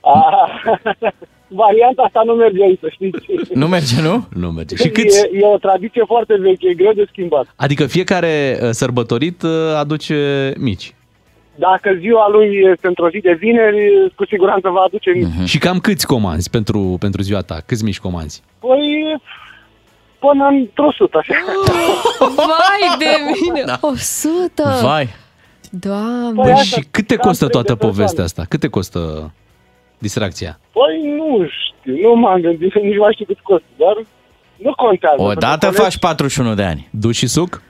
<laughs> Ah, Varianta asta nu merge aici, să știți. Nu merge, nu? Nu merge. Și câți? E, e o tradiție foarte veche, e greu de schimbat. Adică fiecare uh, sărbătorit uh, aduce mici. Dacă ziua lui este într-o zi de vineri, cu siguranță va aduce mici. Mhm. Și cam câți comanzi pentru, pentru ziua ta? Câți mici comanzi? Păi, până într-o sută, așa. Vai de mine! Da. 100! Vai! Doamne! Băi, asta, și cât te cam costă 30 toată de persoane. povestea asta? Cât te costă distracția? Păi, nu știu, nu m-am gândit, nici nu mai știu cât costă, dar nu contează. Odată Pentru faci 41 de ani. Duci și suc?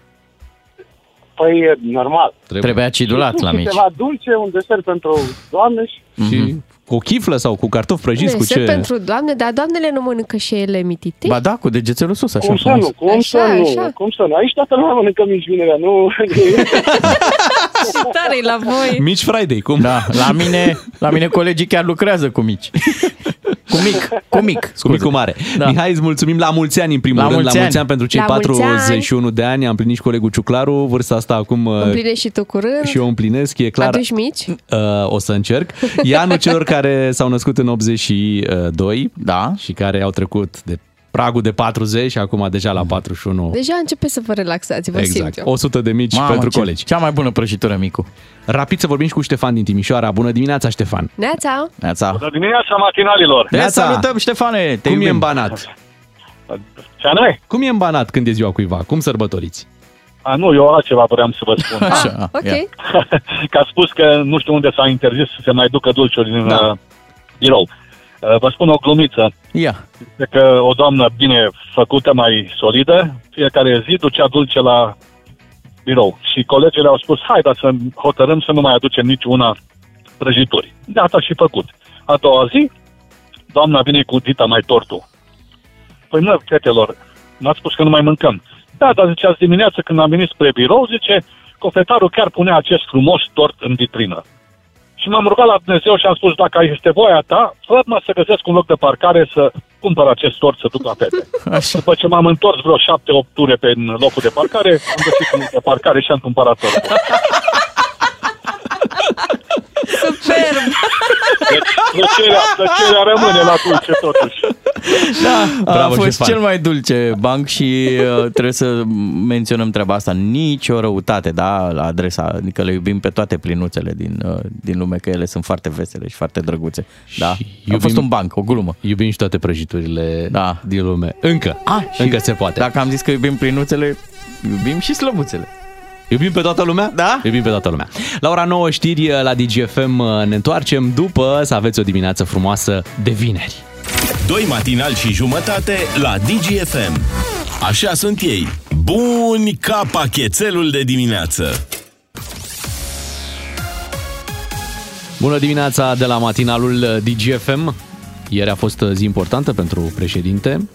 Păi, e normal. Trebuie acidulat la mici. Câteva dulce, un desert pentru doamne și... Și cu o chiflă sau cu cartofi prăjiți? Cu Desert ce? pentru doamne, dar doamnele nu mănâncă și ele mititei? Ba da, cu degețelul sus, așa Cum să frumos. nu, cum Așa, să nu, așa. cum să nu. Aici toată lumea mănâncă mici vinerea, nu... <laughs> Și tare la voi! Mici Friday, cum? Da, la mine, la mine colegii chiar lucrează cu mici. Cu mic, cu mic. Cu scuze. micul mare. Da. Mihai, îți mulțumim la mulți ani în primul La rând. mulți la mulți ani. ani pentru cei La mulți ani. 41 de ani. Am împlinit și colegul Ciuclaru. Vârsta asta acum uh, Împlinești și tu curând? și eu o împlinesc. E clar. Aduci mici? Uh, o să încerc. E anul celor care s-au născut în 82 Da. și care au trecut de pragul de 40 și acum deja la 41. Deja începe să vă relaxați, vă simt Exact. eu. 100 de mici Mamă, pentru ce- colegi. Cea mai bună prăjitură, Micu. Rapid să vorbim și cu Ștefan din Timișoara. Bună dimineața, Ștefan! Neața! Neața. Bună dimineața, matinalilor! Te Neața. salutăm, Ștefane! Te Cum e iubim. în Banat? Ce anume? Cum e în Banat când e ziua cuiva? Cum sărbătoriți? A, nu, eu altceva vreau să vă spun. <laughs> Așa, Ok. ia. <laughs> Că a spus că nu știu unde s-a interzis să se mai ducă dulciuri din Da. da. birou. Uh, Vă spun o glumiță. Ia. Este că o doamnă bine făcută, mai solidă, fiecare zi ducea dulce la birou. Și colegele au spus, hai, dar să hotărâm să nu mai aducem niciuna prăjituri. De asta și făcut. A doua zi, doamna vine cu dita mai tortul. Păi mă, fetelor, n-ați spus că nu mai mâncăm. Da, dar zice, azi dimineață când am venit spre birou, zice, cofetarul chiar punea acest frumos tort în vitrină. Și m-am rugat la Dumnezeu și am spus, dacă este voia ta, fă-mă să găsesc un loc de parcare să cumpăr acest tort să duc la fete. <laughs> Așa. După ce m-am întors vreo șapte-opt ture pe locul de parcare, am găsit un loc de parcare și am cumpărat tort. <laughs> Superb! Deci <laughs> plăcerea, plăcerea rămâne la dulce totuși. Da, Bravo, a fost Ștefan. cel mai dulce banc și uh, trebuie să menționăm treaba asta. Nici o răutate, da, la adresa, adică le iubim pe toate plinuțele din, uh, din lume, că ele sunt foarte vesele și foarte drăguțe. Da, Și a fost iubim- un banc, o glumă. Iubim și toate prăjiturile Da. din lume. Încă. Ah, și Încă se poate. Dacă am zis că iubim plinuțele, iubim și slăbuțele. Iubim pe toată lumea? Da. Iubim pe toată lumea. La ora 9 știri la DGFM ne întoarcem după să aveți o dimineață frumoasă de vineri. Doi matinali și jumătate la DGFM. Așa sunt ei. Buni ca pachetelul de dimineață. Bună dimineața de la matinalul DGFM. Ieri a fost zi importantă pentru președinte.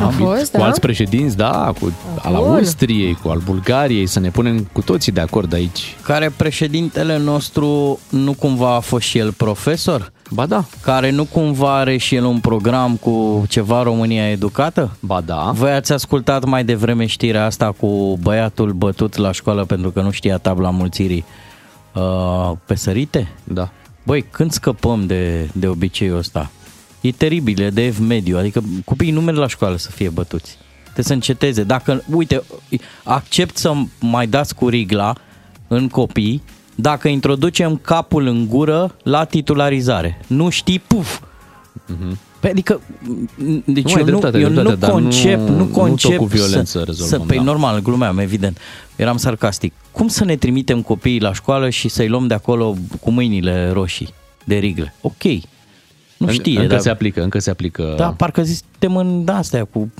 A fost, cu da? alți președinți, da, cu al Bun. Austriei, cu al Bulgariei, să ne punem cu toții de acord aici. Care președintele nostru nu cumva a fost și el profesor? Ba da. Care nu cumva are și el un program cu ceva România educată? Ba da. Voi ați ascultat mai devreme știrea asta cu băiatul bătut la școală pentru că nu știa tabla mulțirii uh, pe sărite? Da. Băi, când scăpăm de, de obiceiul ăsta? E teribil, e de ev mediu, adică copiii nu merg la școală să fie bătuți. Trebuie să înceteze. Dacă, uite, accept să mai dați cu rigla în copii dacă introducem capul în gură la titularizare. Nu știi, puf! Păi, adică, deci Nu, ai eu, dreptate, nu, eu dreptate, nu dar concep, nu- nu, nu tot concep cu violență să, rezolvăm, să, Păi da. normal, glumeam, evident. Eram sarcastic. Cum să ne trimitem copiii la școală și să-i luăm de acolo cu mâinile roșii de rigle? Ok. Nu În- știe, încă dar... se aplică, încă se aplică. Da, parcă suntem în astea cu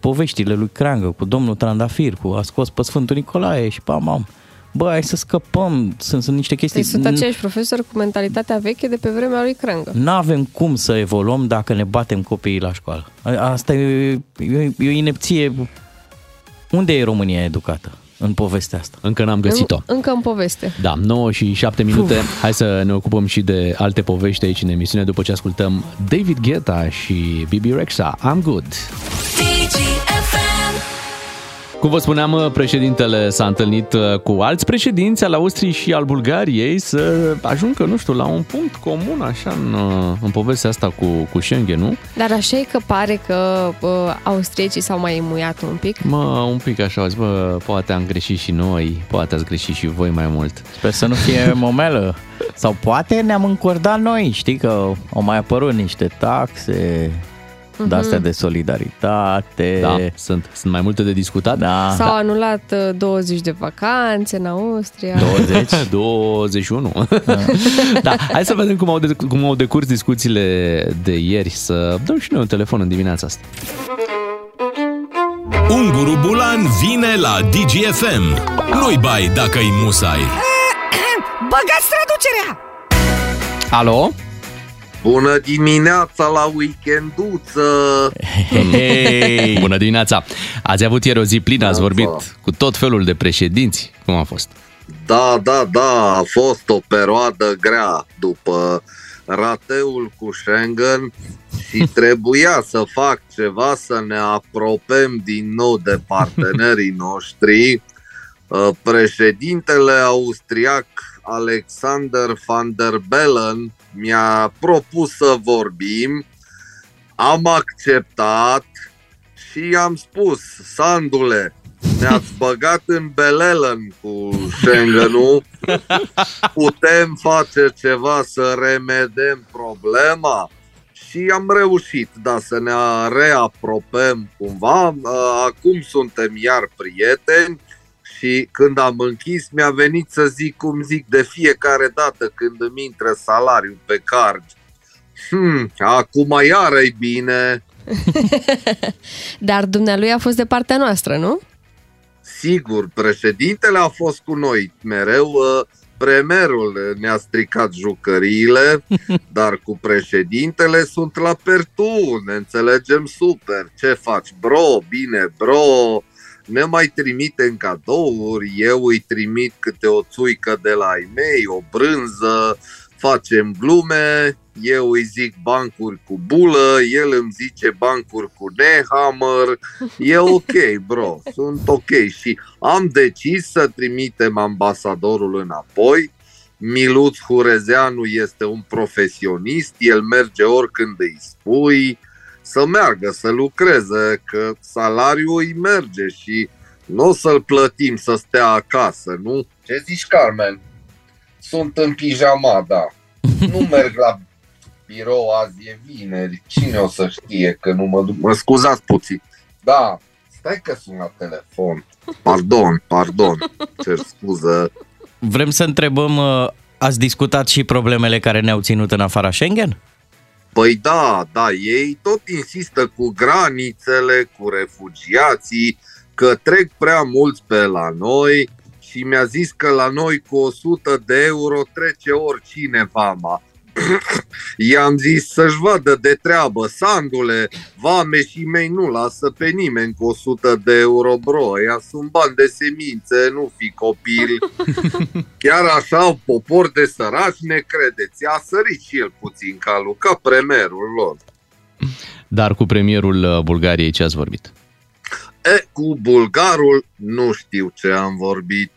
poveștile lui Creangă, cu domnul Trandafir, cu a scos pe Sfântul Nicolae și pa mam. Bă, hai să scăpăm, sunt, sunt niște chestii... Deci sunt aceiași profesori cu mentalitatea veche de pe vremea lui Crangă. Nu avem cum să evoluăm dacă ne batem copiii la școală. A- Asta e, e, e o inepție. Unde e România educată în povestea asta? Încă n-am găsit-o. În, încă în poveste. Da, 9 și 7 minute. Hai să ne ocupăm și de alte povești aici în emisiune după ce ascultăm David Guetta și Bibi Rexa. I'm good. Cum vă spuneam, președintele s-a întâlnit uh, cu alți președinți al Austriei și al Bulgariei să ajungă, nu știu, la un punct comun așa în, uh, în povestea asta cu, cu Schengen, nu? Dar așa e că pare că uh, austriecii s-au mai muiat un pic. Mă, un pic așa, au zis, bă, poate am greșit și noi, poate ați greșit și voi mai mult. Sper să nu fie <laughs> momelă. Sau poate ne-am încordat noi, știi că au mai apărut niște taxe de-astea de solidaritate. Da, sunt, sunt mai multe de discutat. Da. S-au anulat uh, 20 de vacanțe în Austria. 20? 21. <laughs> <laughs> da, hai să vedem cum au, de, cum au decurs discuțiile de ieri, să dăm și noi un telefon în dimineața asta. Unguru Bulan vine la DGFM. Nu-i bai dacă-i musai. <coughs> Băgați traducerea! Alo? Bună dimineața la weekenduță! Hei! Bună dimineața! Ați avut ieri o zi plină, ați vorbit cu tot felul de președinți. Cum a fost? Da, da, da, a fost o perioadă grea după rateul cu Schengen și <laughs> trebuia să fac ceva să ne apropiem din nou de partenerii <laughs> noștri. Uh, Președintele austriac Alexander van der Bellen mi-a propus să vorbim, am acceptat și am spus, Sandule, ne-ați <laughs> băgat în Belelen cu Schengen-ul, putem face ceva să remedem problema? Și am reușit, da, să ne reapropem cumva. Uh, Acum suntem iar prieteni și când am închis mi-a venit să zic cum zic de fiecare dată când îmi intră salariul pe card. Hmm, acum iară e bine. <laughs> Dar dumnealui a fost de partea noastră, nu? Sigur, președintele a fost cu noi mereu, uh, Premierul ne-a stricat jucăriile, <laughs> dar cu președintele sunt la pertu, ne înțelegem super. Ce faci, bro? Bine, bro, ne mai trimite în cadouri, eu îi trimit câte o țuică de la ei mei, o brânză, facem glume, eu îi zic bancuri cu bulă, el îmi zice bancuri cu nehammer, e <laughs> ok, bro, sunt ok. Și am decis să trimitem ambasadorul înapoi. Miluț Hurezeanu este un profesionist, el merge oricând îi spui să meargă, să lucreze, că salariul îi merge și nu o să-l plătim să stea acasă, nu? Ce zici, Carmen? Sunt în pijama, da. Nu <laughs> merg la birou azi, e vineri. Cine o să știe că nu mă duc? Mă scuzați puțin. Da, stai că sunt la telefon. Pardon, pardon. Cer scuză. Vrem să întrebăm, uh, ați discutat și problemele care ne-au ținut în afara Schengen? Păi da, da, ei tot insistă cu granițele, cu refugiații, că trec prea mulți pe la noi și mi-a zis că la noi cu 100 de euro trece oricine vama. I-am zis să-și vadă de treabă, Sandule, vame și mei nu lasă pe nimeni cu 100 de euro, bro. Ea sunt bani de semințe, nu fi copil. <laughs> Chiar așa, popor de săraci, ne credeți. A sărit și el puțin calul, ca premierul lor. Dar cu premierul uh, Bulgariei ce ați vorbit? E, cu bulgarul nu știu ce am vorbit.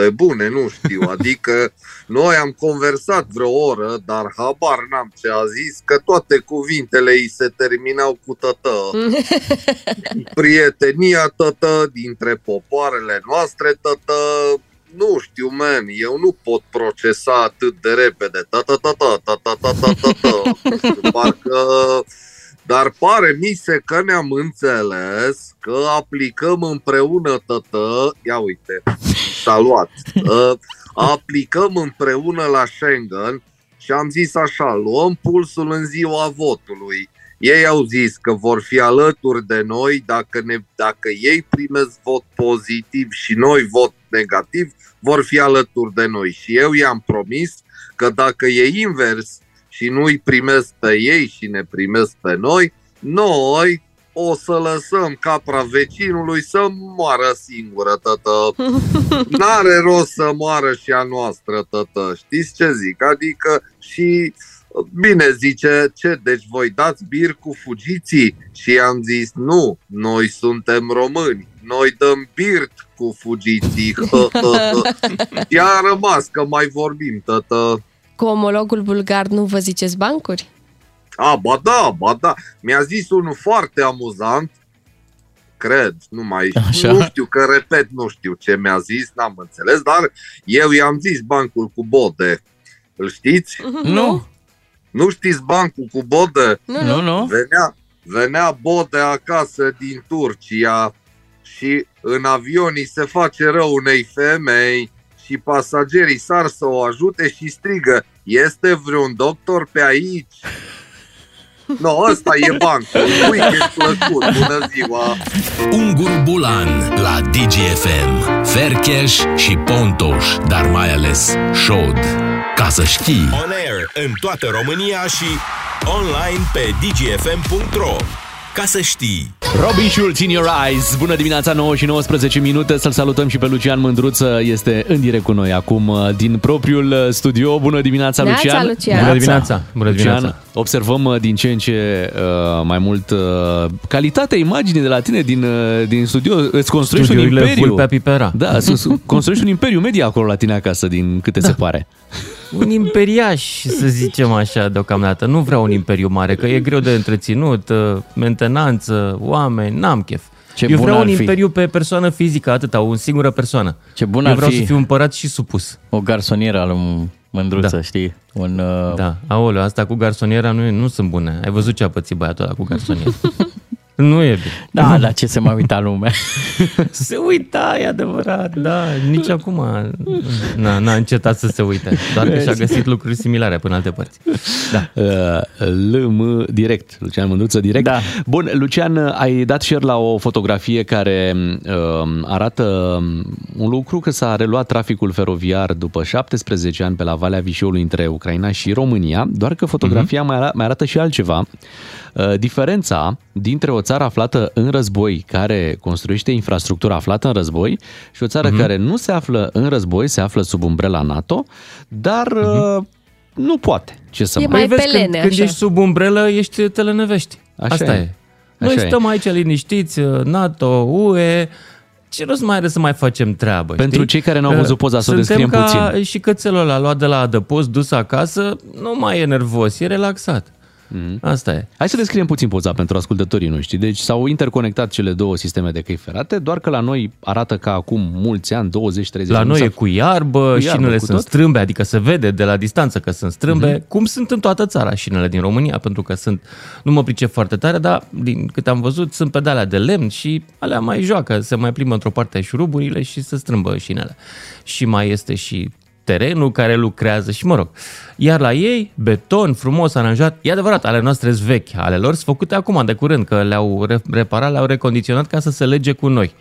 Pe bune, nu știu. Adică <laughs> noi am conversat vreo oră, dar habar n-am ce a zis, că toate cuvintele îi se terminau cu tătă. <laughs> Prietenia tătă dintre popoarele noastre tătă. Nu știu, man, eu nu pot procesa atât de repede. Tătă, tătă, tătă, tătă, tătă. Parcă dar pare mi se că ne-am înțeles că aplicăm împreună tătă, ia uite, s-a luat, <laughs> uh, aplicăm împreună la Schengen și am zis așa, luăm pulsul în ziua votului. Ei au zis că vor fi alături de noi dacă, ne, dacă ei primesc vot pozitiv și noi vot negativ, vor fi alături de noi. Și eu i-am promis că dacă e invers, și nu-i primesc pe ei și ne primesc pe noi, noi o să lăsăm capra vecinului să moară singură, tătă. <laughs> N-are rost să moară și a noastră, tătă. Știți ce zic? Adică și Bine, zice, ce, deci voi dați bir cu fugiții? Și am zis, nu, noi suntem români, noi dăm birt cu fugiții. <laughs> <laughs> Și a rămas că mai vorbim, tătă. Cu omologul bulgar nu vă ziceți bancuri? A, ba da, ba da. Mi-a zis unul foarte amuzant, cred, nu mai Așa. nu știu, că repet, nu știu ce mi-a zis, n-am înțeles, dar eu i-am zis bancul cu bode. Îl știți? Nu. Nu știți bancul cu bode? Nu, nu. nu. Venea, venea bode acasă din Turcia și în avion îi se face rău unei femei și pasagerii sar să o ajute și strigă Este vreun doctor pe aici? No, ăsta e bancul. Weekend plăcut. Bună ziua! Ungur Bulan la DGFM. Fercheș și Pontoș, dar mai ales Șod. Ca să știi. On air în toată România și online pe dgfm.ro. Ca să știi. Robin Schulz in your eyes. Bună dimineața, 9 și 19 minute. Să-l salutăm și pe Lucian Mândruță. Este în direct cu noi acum uh, din propriul uh, studio. Bună dimineața, Neața, Lucian. Lucian. Bună dimineața. Bună Lucian, dimineața. observăm uh, din ce în ce uh, mai mult uh, calitatea imaginii de la tine din, uh, din studio. Îți construiești un Studioile imperiu. Vulpea Pipera. Da, să- să construiești un imperiu media acolo la tine acasă, din câte Da. se pare. Un imperiaș, să zicem așa, deocamdată. Nu vreau un imperiu mare, că e greu de întreținut, uh, mentenanță, oameni, n-am chef. Ce Eu bun vreau ar un fi. imperiu pe persoană fizică, atâta, o singură persoană. Ce bun Eu ar vreau fi să fiu împărat și supus. O garsonieră al mândruță, Da. știi? Un, uh... Da, aoleu, asta cu garsoniera nu, e- nu sunt bune. Ai văzut ce a pățit băiatul ăla cu garsoniera? <laughs> nu e bine. Da, <laughs> la ce se mai uita lumea. <laughs> Se uita, e adevărat, da, nici acum n-a, n-a încetat să se uite, doar că și-a găsit lucruri similare până alte părți. Da. Uh, LM direct, Lucian Mândruță direct. Da. Bun, Lucian, ai dat share la o fotografie care uh, arată um, un lucru că s-a reluat traficul feroviar după 17 ani pe la Valea Vișeului între Ucraina și România, doar că fotografia mai, ara- mai arată și altceva. Uh, diferența dintre o țară aflată în război, care construiește infrastructura aflată în război, și o țară Mhm. care nu se află în război, se află sub umbrela NATO, dar uh, nu poate. Ce să E mai... mai Păi vezi, pelene, când, când așa. ești sub umbrelă, ești telenevești. Așa Asta e. e. Noi Așa e. stăm aici liniștiți, NATO, UE, ce rost mai are să mai facem treabă, Pentru știi? cei care n-au văzut poza, să o Suntem descriem ca puțin. și cățelul ăla luat de la adăpost, dus acasă, nu mai e nervos, e relaxat. Mhm. Asta e. Hai să descriem puțin poza pentru ascultătorii noștri. Deci s-au interconectat cele două sisteme de căi ferate, doar că la noi arată ca acum mulți ani, 20-30 La ani. noi s-a- e cu iarbă, Cu iarbă, șinele cu sunt tot. strâmbe, adică se vede de la distanță că sunt strâmbe, Mhm. cum sunt în toată țara șinele din România, pentru că sunt, nu mă pricep foarte tare, dar din câte am văzut, sunt pedale de lemn și alea mai joacă, se mai plimbă într-o parte șuruburile și se strâmbă șinele. Și mai este și terenul care lucrează și mă rog. Iar la ei, beton frumos aranjat, e adevărat, ale noastre sunt vechi, ale lor sunt făcute acum de curând, că le-au re- reparat, le-au recondiționat ca să se lege cu noi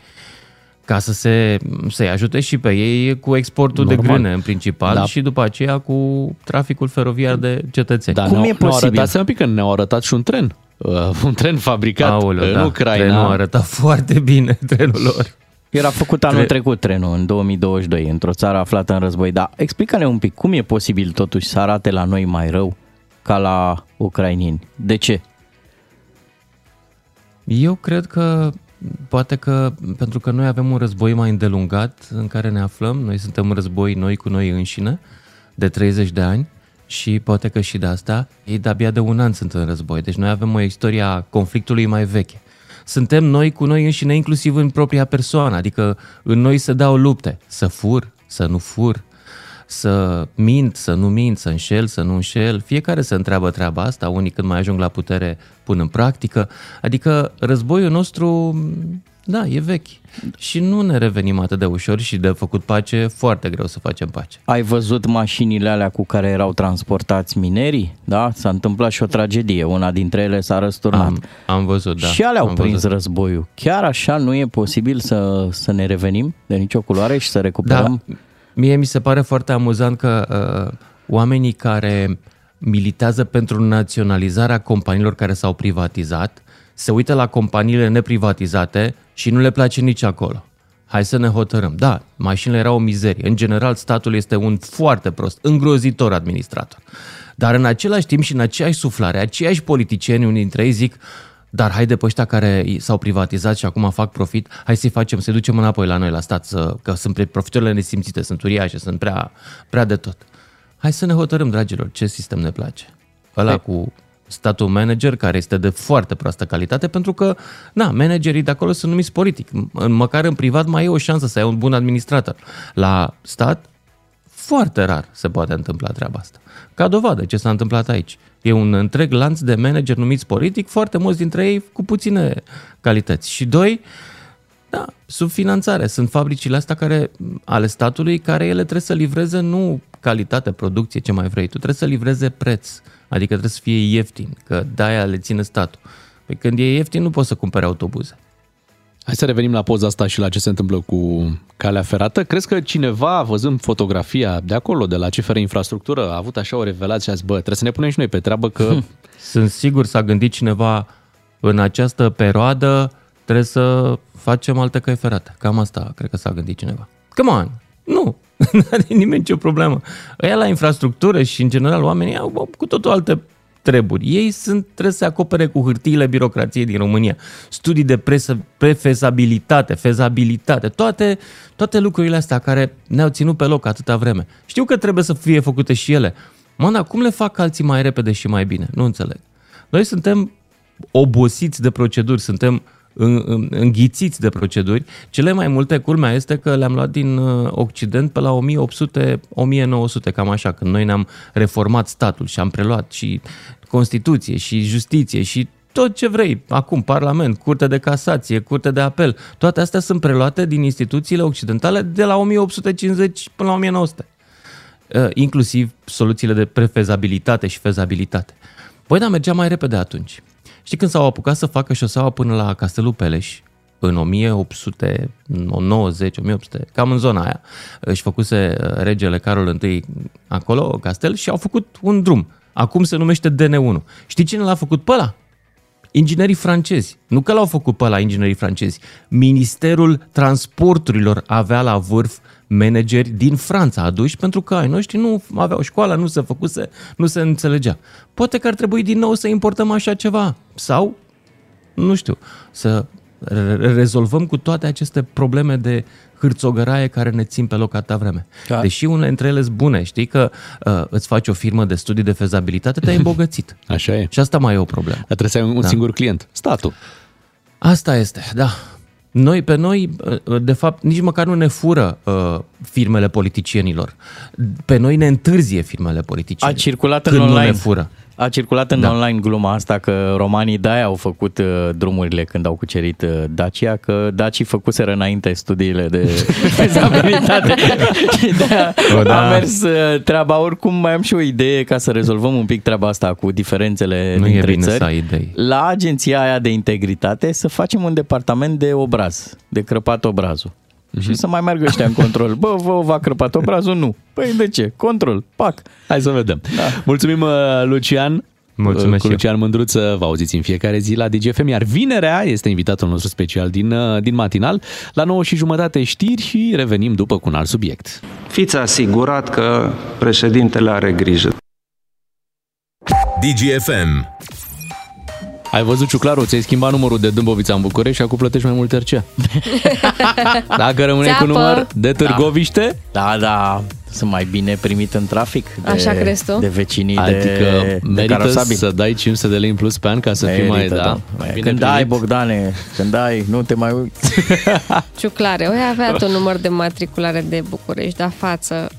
ca să se, să-i ajute și pe ei cu exportul Normal. de grâne în principal Da. și după aceea cu traficul feroviar de cetățeni. Da, ne-au, Ne-au arătat, un pic că ne-au arătat și un tren. Uh, <laughs> un tren fabricat Aoleu, în da, Ucraina. trenul arăta <laughs> foarte bine, trenul lor. Era făcut anul Tre- trecut trenul, în 2022, într-o țară aflată în război. Dar explică-ne un pic, cum e posibil totuși să arate la noi mai rău ca la ucrainieni? De ce? Eu cred că poate că pentru că noi avem un război mai îndelungat în care ne aflăm, noi suntem în război noi cu noi înșine de 30 de ani și poate că și de asta ei de-abia de un an sunt în război. Deci noi avem o istorie a conflictului mai veche. Suntem noi cu noi înșine inclusiv în propria persoană, adică în noi se dau lupte, să fur, să nu fur, să mint, să nu mint, să înșel, să nu înșel. Fiecare se întreabă treaba asta, unii când mai ajung la putere pun în practică. Adică războiul nostru, da, e vechi. Și nu ne revenim atât de ușor și de făcut pace, foarte greu să facem pace. Ai văzut mașinile alea cu care erau transportați minerii? Da? S-a întâmplat și o tragedie. Una dintre ele s-a răsturnat. Am, am văzut, da. și alea au am prins văzut. războiul. Chiar așa nu e posibil să, să ne revenim de nicio culoare și să recuperăm? Da, mie mi se pare foarte amuzant că uh, oamenii care militează pentru naționalizarea companiilor care s-au privatizat se uită la companiile neprivatizate și nu le place nici acolo. Hai să ne hotărâm. Da, mașinile erau o mizerie. În general, statul este un foarte prost, îngrozitor administrator. Dar în același timp și în aceeași suflare, aceiași politicieni, unii dintre ei zic dar haide pe ăștia care s-au privatizat și acum fac profit, hai să-i facem, să-i ducem înapoi la noi, la stat, să, că sunt pre- profiturile nesimțite, sunt uriașe, sunt prea, prea de tot. Hai să ne hotărâm, dragilor, ce sistem ne place. Ăla Hai. cu statul manager, care este de foarte proastă calitate, pentru că, na, managerii de acolo sunt numiți politic. M- Măcar în privat mai e o șansă să ai un bun administrator. La stat, foarte rar se poate întâmpla treaba asta. Ca dovadă ce s-a întâmplat aici. E un întreg lanț de manager numiți politic, foarte mulți dintre ei cu puține calități. Și doi, da, subfinanțare. Sunt fabricile astea care, ale statului care ele trebuie să livreze nu calitate, producție, ce mai vrei. Tu trebuie să livreze preț. Adică trebuie să fie ieftin, că de-aia le ține statul. Păi când e ieftin nu poți să cumpere autobuze. Hai să revenim la poza asta și la ce se întâmplă cu calea ferată. Crezi că cineva, văzând fotografia de acolo, de la CFR Infrastructură, a avut așa o revelație și a zis, bă, trebuie să ne punem și noi pe treabă că... <laughs> Sunt sigur s-a gândit cineva în această perioadă trebuie să facem alte căi ferate. Cam asta cred că s-a gândit cineva. Come on! Nu! <laughs> Nu are nimeni nicio problemă. Ăia la infrastructură și în general oamenii au cu totul alte treburi. Ei sunt, trebuie să se acopere cu hârtiile birocrației din România. Studii de presă, prefezabilitate, fezabilitate, toate, toate lucrurile astea care ne-au ținut pe loc atâta vreme. Știu că trebuie să fie făcute și ele. Mă, dar cum le fac alții mai repede și mai bine? Nu înțeleg. Noi suntem obosiți de proceduri, suntem în- în- înghițiți de proceduri. Cele mai multe, culmea este că le-am luat din uh, Occident pe la 1800-1900, cam așa, când noi ne-am reformat statul și am preluat și Constituție și justiție și tot ce vrei. Acum, Parlament, Curte de Casație, Curte de Apel, toate astea sunt preluate din instituțiile occidentale de la 1850 până la 1900 uh, inclusiv soluțiile de prefezabilitate și fezabilitate. Păi da, mergea mai repede atunci. Știi când s-au apucat să facă șoseaua până la Castelul Peleș, în 1890, 1800, cam în zona aia, își făcuse uh, regele Carol I acolo, castel, și au făcut un drum. Acum se numește DN1. Știi cine l-a făcut pe ăla? Inginerii francezi. Nu că l-au făcut pe la inginerii francezi. Ministerul Transporturilor avea la vârf manageri din Franța aduși pentru că ai noștri nu aveau școală, nu se făcuse, nu se înțelegea. Poate că ar trebui din nou să importăm așa ceva. Sau, nu știu, să re- rezolvăm cu toate aceste probleme de hârțogăraie care ne țin pe loc atâta vreme. Da. Deși unele dintre ele sunt bune, știi că uh, îți faci o firmă de studii de fezabilitate, te-ai <clears throat> îmbogățit. Așa e. Și asta mai e o problemă. Dar trebuie să ai un Da. singur client, statul. Asta este, da. Noi, pe noi, de fapt, nici măcar nu ne fură uh, firmele politicienilor. Pe noi ne întârzie firmele A politicienilor. circulat în când online. nu ne fură. A circulat în Da. online gluma asta că romanii de-aia au făcut uh, drumurile când au cucerit uh, Dacia, că dacii făcuseră înainte studiile de <laughs> fezabilitate și de-aia O, da. a mers uh, treaba. Oricum mai am și o idee ca să rezolvăm un pic treaba asta cu diferențele Nu e dintre bine țări. să ai idei. La agenția aia de integritate să facem un departament de obraz, de crăpat obrazul. Și să mai meargă ăștia în control. Bă, vă v-a crăpat obrazul? Nu. Păi de ce? Control. Pac. Hai să vedem. Da. Mulțumim, uh, Lucian. Mulțumesc Cu și eu. Lucian Mândruță vă auziți în fiecare zi la DGFM, iar vinerea este invitatul nostru special din, uh, din matinal. La 9 și jumătate știri și revenim după cu un alt subiect. Fiți asigurat că președintele are grijă. DGFM. Ai văzut, Ciuclaru, ți-ai schimbat numărul de Dâmbovița în București și acum plătești mai mult RC. <laughs> Dacă rămâne cu Țeapă. număr de Târgoviște, Da, da, sunt mai bine primit în trafic de, Așa crezi tu? de vecinii adică de, de merită carosabil. să dai 500 de lei în plus pe an ca să fii mai, Merită, da, Mai bine când dai, primit. Bogdane, când dai, nu te mai uiți. Ciuclare, oi avea tu număr de matriculare de București, dar față.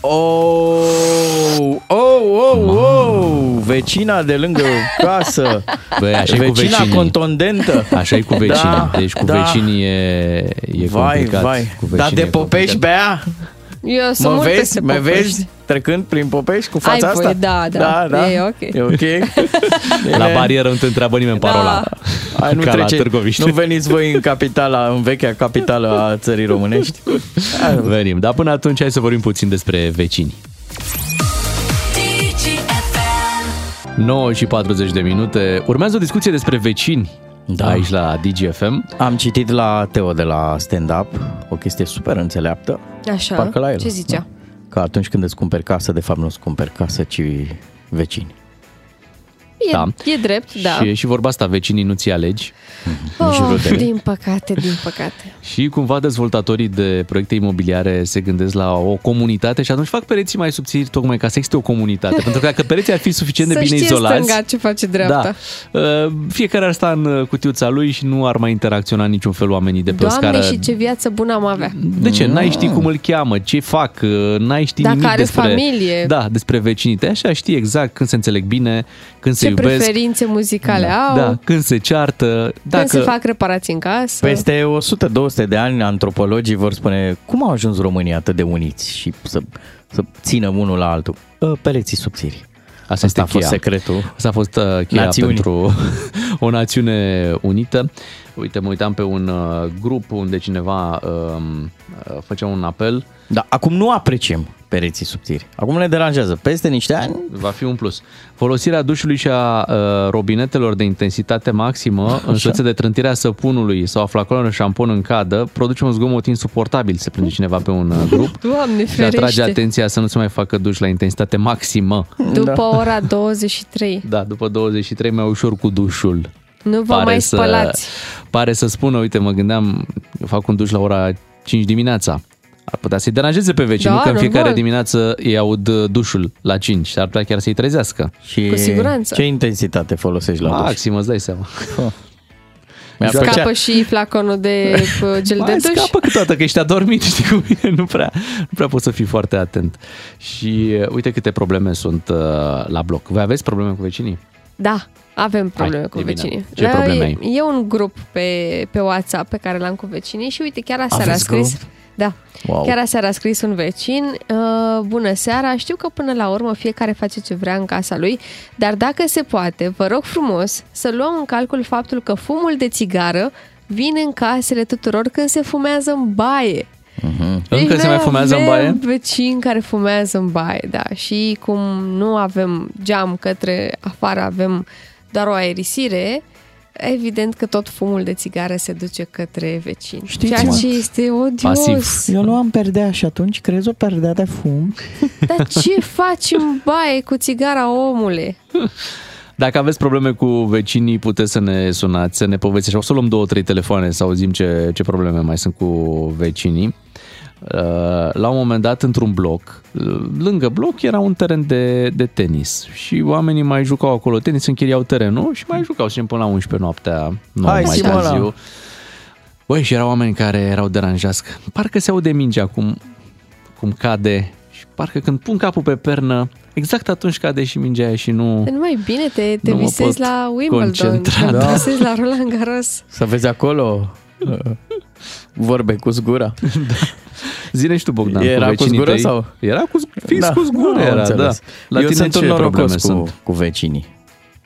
Oh, oh, oh, oh, vecina de lângă casă. Băi, așa e cu vecina vecinii. contondentă. Așa e cu vecinii. Da, deci cu da. vecinii e, e Vai, complicat. vai. Cu Dar vecinii de e Popești, complicat. bea? Eu sunt Mă mult vezi? peste Mă Popești. vezi trecând prin Popești cu fața Ai asta? voie, da, da, da, e ok. E ok? <laughs> La barieră nu te întreabă nimeni parola. Hai, nu, Ca la trece, Târgoviște. nu veniți voi în capitala, în vechea capitală a țării românești? Venim. Dar până atunci hai să vorbim puțin despre vecini. 9 și 40 de minute. Urmează o discuție despre vecini da. aici la DGFM. Am citit la Teo de la stand-up o chestie super înțeleaptă. Așa, Parcă la el. ce zicea? Că atunci când îți cumperi casă, de fapt nu îți cumperi casă, ci vecini. E, Da. e drept, da. Și e și vorba asta, vecinii nu ți alegi. Oh, din păcate, din păcate. Și cumva dezvoltatorii de proiecte imobiliare se gândesc la o comunitate și atunci fac pereții mai subțiri tocmai ca să existe o comunitate. <laughs> Pentru că dacă pereții ar fi suficient de Să bine știe izolați... stânga ce face dreapta. Da. Uh, Fiecare ar sta în uh, cutiuța lui și nu ar mai interacționa în niciun fel oamenii de pe o Doamne, scară. și ce viață bună am avea. De ce? N-ai ști cum îl cheamă, ce fac, uh, n-ai ști Dacă nimic are despre... familie. Da, despre vecinii tăi. Așa știi exact când se înțeleg bine, când se Ce iubesc. preferințe muzicale au, Da, când se ceartă. când se fac reparații în casă. Peste 100-200 de ani, antropologii vor spune cum au ajuns românii atât de uniți și să, să țină unul la altul. Ă, Pereții subțiri. Asta, este a fost cheia. secretul. Asta a fost uh, cheia Națiunii. pentru <laughs> o națiune unită. Uite, mă uitam pe un uh, grup unde cineva um, uh, făcea un apel. Da, acum nu apreciem pereții subțiri. Acum ne deranjează. Peste niște ani... Va fi un plus. Folosirea dușului și a uh, robinetelor de intensitate maximă, însoțită de trântirea săpunului sau a flaconului de șampon în cadă, produce un zgomot insuportabil, se plânge cineva pe un uh, grup. <laughs> Doamne, și atrage ferește. atenția să nu se mai facă duș la intensitate maximă. După ora 23. Da, după 23 mai ușor cu dușul. Nu vă mai spălați. Să, pare să spună, uite, mă gândeam, eu fac un duș la ora 5 dimineața. Ar putea să-i deranjeze pe vecini, Da, nu că în fiecare normal. dimineață ei aud uh, dușul la 5, și ar putea chiar să-i trezească. Și Cu siguranță. Ce intensitate folosești la duș? Maxim, îți dai seama. Mi-a Scapă plăcea- și flaconul de uh, <laughs> gel de Mai duș. scapă câteodată că ești adormit, știi cum e, nu prea, nu prea poți să fii foarte atent. Și uh, uite câte probleme sunt uh, la bloc. Voi aveți probleme cu vecinii? Da, avem probleme Hai, cu e bine. vecinii. Ce Da, probleme e, ai? E un grup pe, pe WhatsApp pe care l-am cu vecinii și uite, chiar aseară a Aveți scris... grup? Da. Wow. Chiar aseară a scris un vecin, uh, bună seara, știu că până la urmă fiecare face ce vrea în casa lui, dar dacă se poate, vă rog frumos să luăm în calcul faptul că fumul de țigară vine în casele tuturor când se fumează în baie. Încă se noi mai fumează în avem baie? vecini care fumează în baie, da. Și cum nu avem geam către afară, avem doar o aerisire, evident că tot fumul de țigară se duce către vecini. Știți, Ceea mă, ce este odios. pasiv. Eu nu am perdea și atunci crezi o perdea de fum? <laughs> Dar ce faci în baie cu țigara, omule? Dacă aveți probleme cu vecinii, puteți să ne sunați, să ne povestiți. O să luăm două, trei telefoane să auzim ce, ce probleme mai sunt cu vecinii. Uh, La un moment dat, într-un bloc, uh, lângă bloc era un teren de, de tenis și oamenii mai jucau acolo tenis, închiriau terenul și mai jucau, să zicem, până la 11 noaptea, nu Hai, mai Simona! târziu. Băi, și erau oameni care erau deranjați. Parcă se aude mingea cum, cum cade și parcă când pun capul pe pernă, exact atunci cade și mingea aia și nu... Nu mai bine te, te Nu mă visezi pot la Wimbledon, concentra. te Da. visezi la Roland Garros. Să vezi acolo uh, vorbe cu zgura. <laughs> Zine și tu, Bogdan, Era cu vecinii zgură tăi. sau? Era cu, fix cu zgură, am era, da. înțeles. La Eu tine sunt ce un norocos probleme cu, sunt? cu vecinii.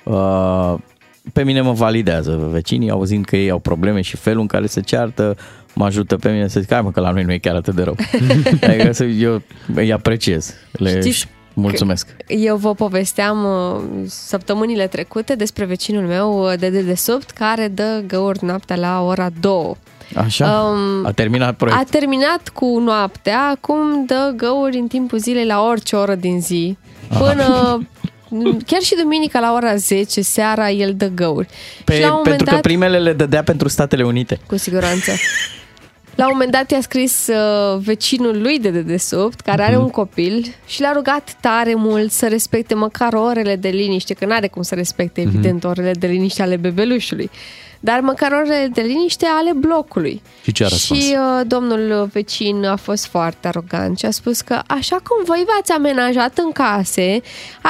Uh, pe mine mă validează vecinii, auzind că ei au probleme și felul în care se ceartă, mă ajută pe mine să zic, hai mă, că la noi nu e chiar atât de rău. <laughs> adică să- eu îi apreciez. Le Știți mulțumesc. Eu vă povesteam uh, săptămânile trecute despre vecinul meu uh, de dedesubt care dă găuri noaptea la ora 2. Așa? Um, a terminat proiectul. A terminat cu noaptea, acum dă găuri în timpul zilei la orice oră din zi. Până <laughs> chiar și duminica la ora 10 seara el dă găuri. Pe, și la un moment pentru că dat, primele le dădea pentru Statele Unite. cu siguranță. <laughs> La un moment dat i-a scris uh, vecinul lui de dedesubt, care are Mhm. un copil, și l-a rugat tare mult să respecte măcar orele de liniște, că n-are cum să respecte, Mhm. evident, orele de liniște ale bebelușului, dar măcar orele de liniște ale blocului. Și ce a răspuns? Și uh, domnul vecin a fost foarte arogant și a spus că așa cum voi v-ați amenajat în case,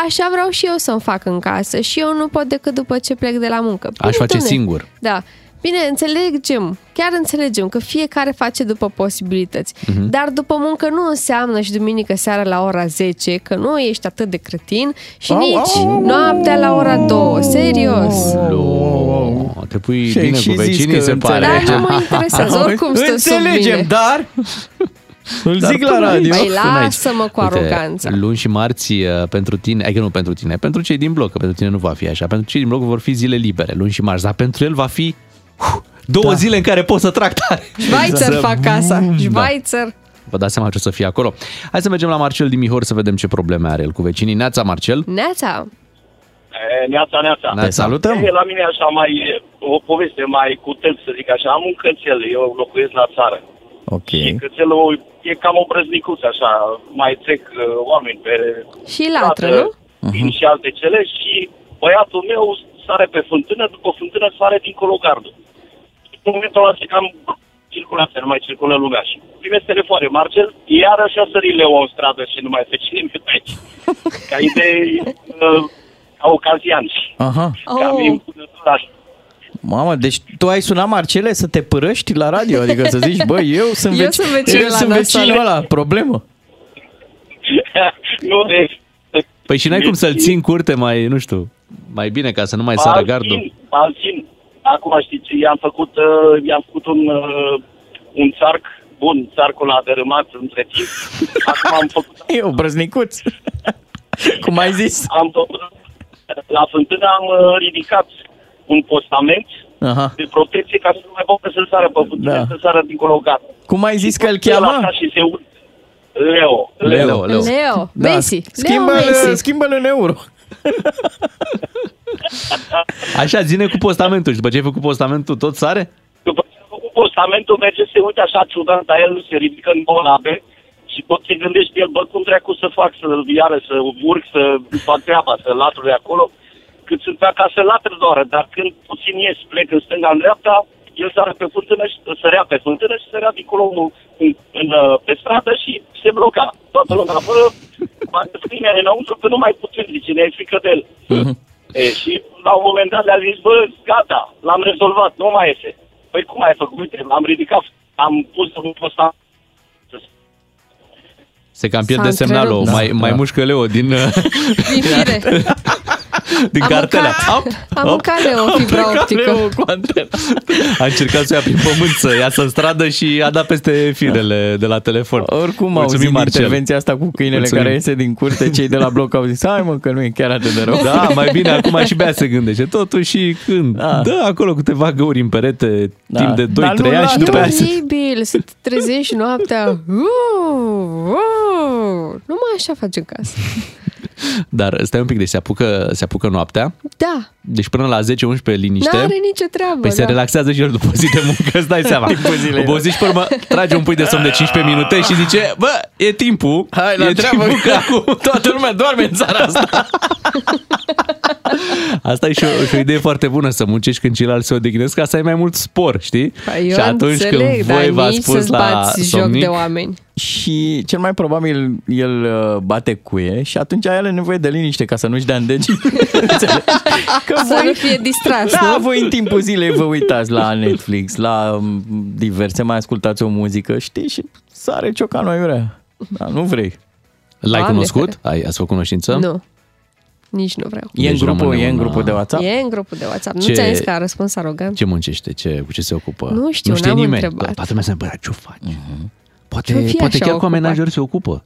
așa vreau și eu să-mi fac în casă și eu nu pot decât după ce plec de la muncă. Aș face domne. singur. Da. Bine, înțelegem, chiar înțelegem că fiecare face după posibilități. Mhm. Dar după muncă nu înseamnă și duminică seara la ora 10, că nu ești atât de cretin și Au, nici au, au, noaptea la ora 2. Serios. Lo, te pui Și ai bine și cu zis vecinii, că se pare. Dar nu mă interesează, <laughs> oricum stă sub Înțelegem, mine. dar... Îl Dar zic la până radio. Păi Până aici. lasă-mă cu Uite, aroganța. Luni și marți uh, pentru tine, adică nu pentru tine, pentru cei din bloc, că pentru tine nu va fi așa, pentru cei din bloc vor fi zile libere, luni și marți, dar pentru el va fi uh, două da. zile în care pot să trag tare. Schweizer Să- fac casa. Da. Schweizer. Vă dați seama ce o să fie acolo. Hai să mergem la Marcel Dimihor să vedem ce probleme are el cu vecinii. Neața, Marcel. Neața. E, Neața, neața. Te salutăm. E, la mine așa mai, o poveste mai cu tâlp, să zic așa. Am un cățel, eu locuiesc la țară. Ok. Și cățelul e cam o brăznicuț, așa. Mai trec uh, oameni pe Și latră, nu? vin și alte cele și băiatul meu sare pe fântână, după fântână sare dincolo gardul. În momentul ăla se cam circulația, nu mai circulă lumea și primesc telefoane. Marcel, iarăși a sărit leu în stradă și nu mai face nimeni pe aici. <laughs> Ca idee, uh, ca ocazian. Aha. Ca Oh. mie așa. Mamă, deci tu ai sunat Marcele să te părăști la radio, adică să zici, bă, <laughs> eu sunt, Eu veci- sunt vecinul eu la sunt nasol. vecinul ăla, problemă. <laughs> nu, deci, Păi și n-ai cum să-l ții în curte mai, nu știu, mai bine ca să nu mai sară Alții- gardul. alții- Acum știți, i-am făcut, uh, i-am făcut un, uh, un țarc bun, țarcul a dărâmat între timp. <laughs> Acum am făcut... E o brăznicuț. <laughs> Cum ai zis? Am făcut, la fântână am uh, ridicat un postament Aha. de protecție ca să nu mai poată să sară pe fântână, Da. să sară dincolo gata. Cum ai zis că îl El cheamă? așa și se urcă. Leo. Leo, Leo. Leo. Da, Messi. Schimbă-l, Leo Messi. schimbă-l în euro. <laughs> Așa, zine cu postamentul și după ce ai făcut postamentul, tot sare? După ce a făcut postamentul, merge să se uite așa ciudat, dar el se ridică în bolabe și tot se gândește el, bă, cum dracu să fac, să iară, să urc, să fac treaba, să latru de acolo, cât sunt pe acasă latră doar, dar când puțin ies, plec în stânga, în dreapta, el sare pe fântână și sărea pe fântână și sărea dincolo în, în, în, pe stradă și se bloca. Toată lumea, bă, bate frâine înăuntru, că nu mai putem, zice, ne e frică de el. E, și la un moment dat le-a zis, bă, gata, l-am rezolvat, nu mai iese. Păi cum ai făcut? Uite, l-am ridicat, am pus un posta. Se cam pierde S-a semnalul, întrerupt. mai, mai mușcă Leo din, Din fire. <laughs> din Am cartela. mâncat- Hop, am hop. mâncat Leo fibra plecat optică. Leo cu antena. A încercat să o ia prin pământ, să iasă în stradă și a dat peste firele de la telefon. Oricum Mulțumim, auzim Marcel. intervenția asta cu câinele Mulțumim. care iese din curte, cei de la bloc au zis, hai mă, că nu e chiar atât de rău. Da, mai bine acum și Bea se gândește. Totuși, când Da. dă acolo câteva găuri în perete Da. timp de Dar 2-3 nu ani și la după E aia se... oribil să te trezești noaptea. <laughs> Uh, uh, nu mai așa faci în casă. <laughs> Dar stai un pic, deci se apucă, se apucă noaptea, Da, deci până la 10-11 liniște. n-are nicio treabă. Păi se da. relaxează și el după o zi de muncă, îți dai seama. <laughs> Timpul zilei, da. Obosit și pe urmă trage un pui de somn de 15 minute și zice, bă, e timpul. Hai la e treabă, timpul că acum toată lumea doarme în țara asta. <laughs> Asta e și o, și o idee foarte bună, să muncești când ceilalți se odihnesc ca să ai mai mult spor, știi? Păi eu și atunci înțeleg, când dar voi v-ați nici pus să-ți la bați joc somnic, de oameni. Și cel mai probabil el uh, bate cuie și atunci are nevoie de liniște ca să nu-și dea în degi. Înțelegi? <laughs> Că Să nu fie distras, Da, nu? voi în timpul zilei vă uitați la Netflix, la um, diverse, mai ascultați o muzică, știi, și sare ciocanul aiurea. Da, nu vrei. L-ai Doamne cunoscut? ferește. Ai, ați făcut cunoștință? Nu. Nici nu vreau. E în, Deci grupul, rămâne e în un, grupul de uh, WhatsApp? E în grupul de WhatsApp. Ce- Nu ți-am zis că a răspuns arogant? Ce muncește? Ce, cu ce se ocupă? Nu știu, nu știe n-am nimeni. întrebat. Toată lumea se întreabă, ce faci? Mhm. Poate, Ce-o fi poate așa chiar cu ocupat? amenajări se ocupă.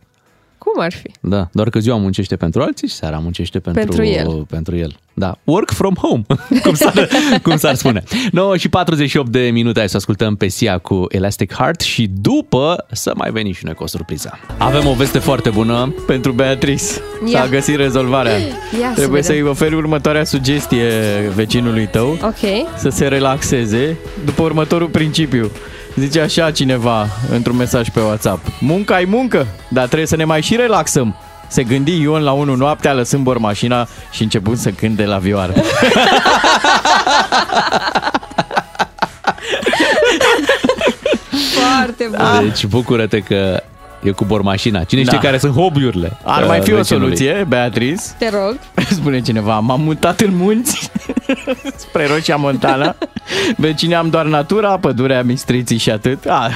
Cum ar fi? Da, doar că ziua muncește pentru alții și seara muncește pentru, Pentru el. Pentru el. Da, work from home, <laughs> cum s-ar, <laughs> cum s-ar spune. 9 și 48 de minute, hai să ascultăm pe Sia cu Elastic Heart și după să mai venim și noi cu o surpriză. Avem o veste foarte bună. Pentru Beatrice. Ia. S-a găsit rezolvarea. Ia să Trebuie vedem. să-i oferi următoarea sugestie vecinului tău. Ok. Să se relaxeze după următorul principiu. Zice așa cineva într-un mesaj pe WhatsApp. Munca e muncă, dar trebuie să ne mai și relaxăm. Se gândi Ion la 1 noaptea lăsând bormașina și început să cânte la vioară. <laughs> Foarte bun. Deci bucură-te că e cu bormașina. Cine știe Da. care sunt hobby-urile Ar uh, mai fi o vecinului. soluție, Beatrice? Te rog. <laughs> Spune cineva, m-am mutat în munți <laughs> spre Roșia Montana. <laughs> Vecinii am doar natura, pădurea, mistriții și atât. A,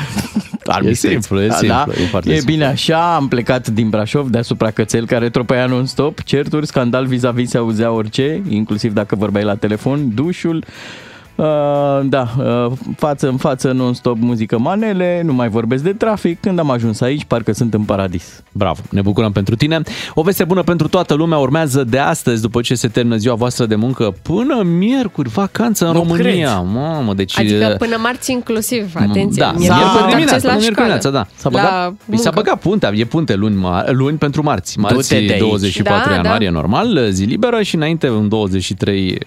ar E mistriți. simplu, e Da, simplu, da. e foarte e simplu. bine așa, am plecat din Brașov deasupra cățel care tropăia non-stop, certuri, scandal vis-a-vis se auzea orice, inclusiv dacă vorbeai la telefon, dușul. Uh, da, uh, față în față non-stop muzică manele, nu mai vorbesc de trafic. Când am ajuns aici, parcă sunt în paradis. Bravo, ne bucurăm pentru tine. O veste bună pentru toată lumea urmează de astăzi, după ce se termină ziua voastră de muncă, până miercuri, vacanță în Nu România. cred. Mamă, deci... Adică până marți inclusiv, atenție. Da, Miercuri miercuri am dimineața, acces la până miercuri școală. dimineața, da. S-a La băgat, i s-a muncă. băgat puntea, e punte luni, ma- luni pentru marți. Marți Du-te de aici. 24 Da, ianuarie, da. normal, zi liberă și înainte în 23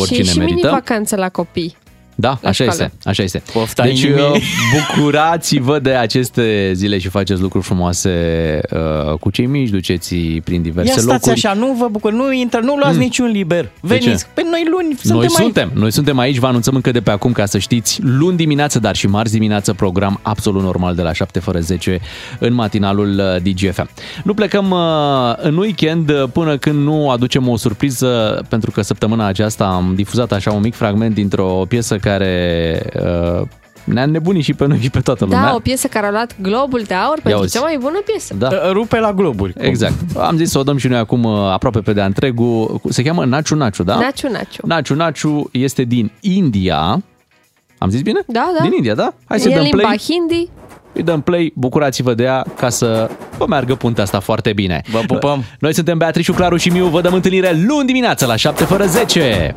oricine și, și merită. mini-vacanță la copii. Da, La așa școală. este, așa este. Pofta deci inimii. uh, bucurați-vă de aceste zile și faceți lucruri frumoase uh, cu cei mici, duceți prin diverse Ia stați locuri. așa, nu vă bucur, nu intră, nu luați Mm. niciun liber. De Veniți, ce? pe noi luni Noi suntem aici. suntem, noi suntem aici, vă anunțăm încă de pe acum ca să știți, luni dimineață, dar și marți dimineață, program absolut normal de la 7 fără 10 în matinalul uh, DGFM. Nu plecăm uh, în weekend uh, până când nu aducem o surpriză, pentru că săptămâna aceasta am difuzat așa un mic fragment dintr-o piesă care uh, ne-a nebunit și pe noi și pe toată lumea. Da, o piesă care a luat Globul de Aur pentru auzi. cea mai bună piesă. Da. Rupe la globuri. Exact. Am zis să o dăm și noi acum uh, aproape pe de întregul. Se cheamă Naciu Naciu, da? Naciu Naciu. Naciu Naciu este din India. Am zis bine? Da, da. Din India, da? Hai să e dăm limba play. hindi. Îi dăm play, bucurați-vă de ea ca să vă meargă puntea asta foarte bine. Vă pupăm! Noi suntem Beatrice, Claru și Miu, vă dăm întâlnire luni dimineața la 7 fără 10.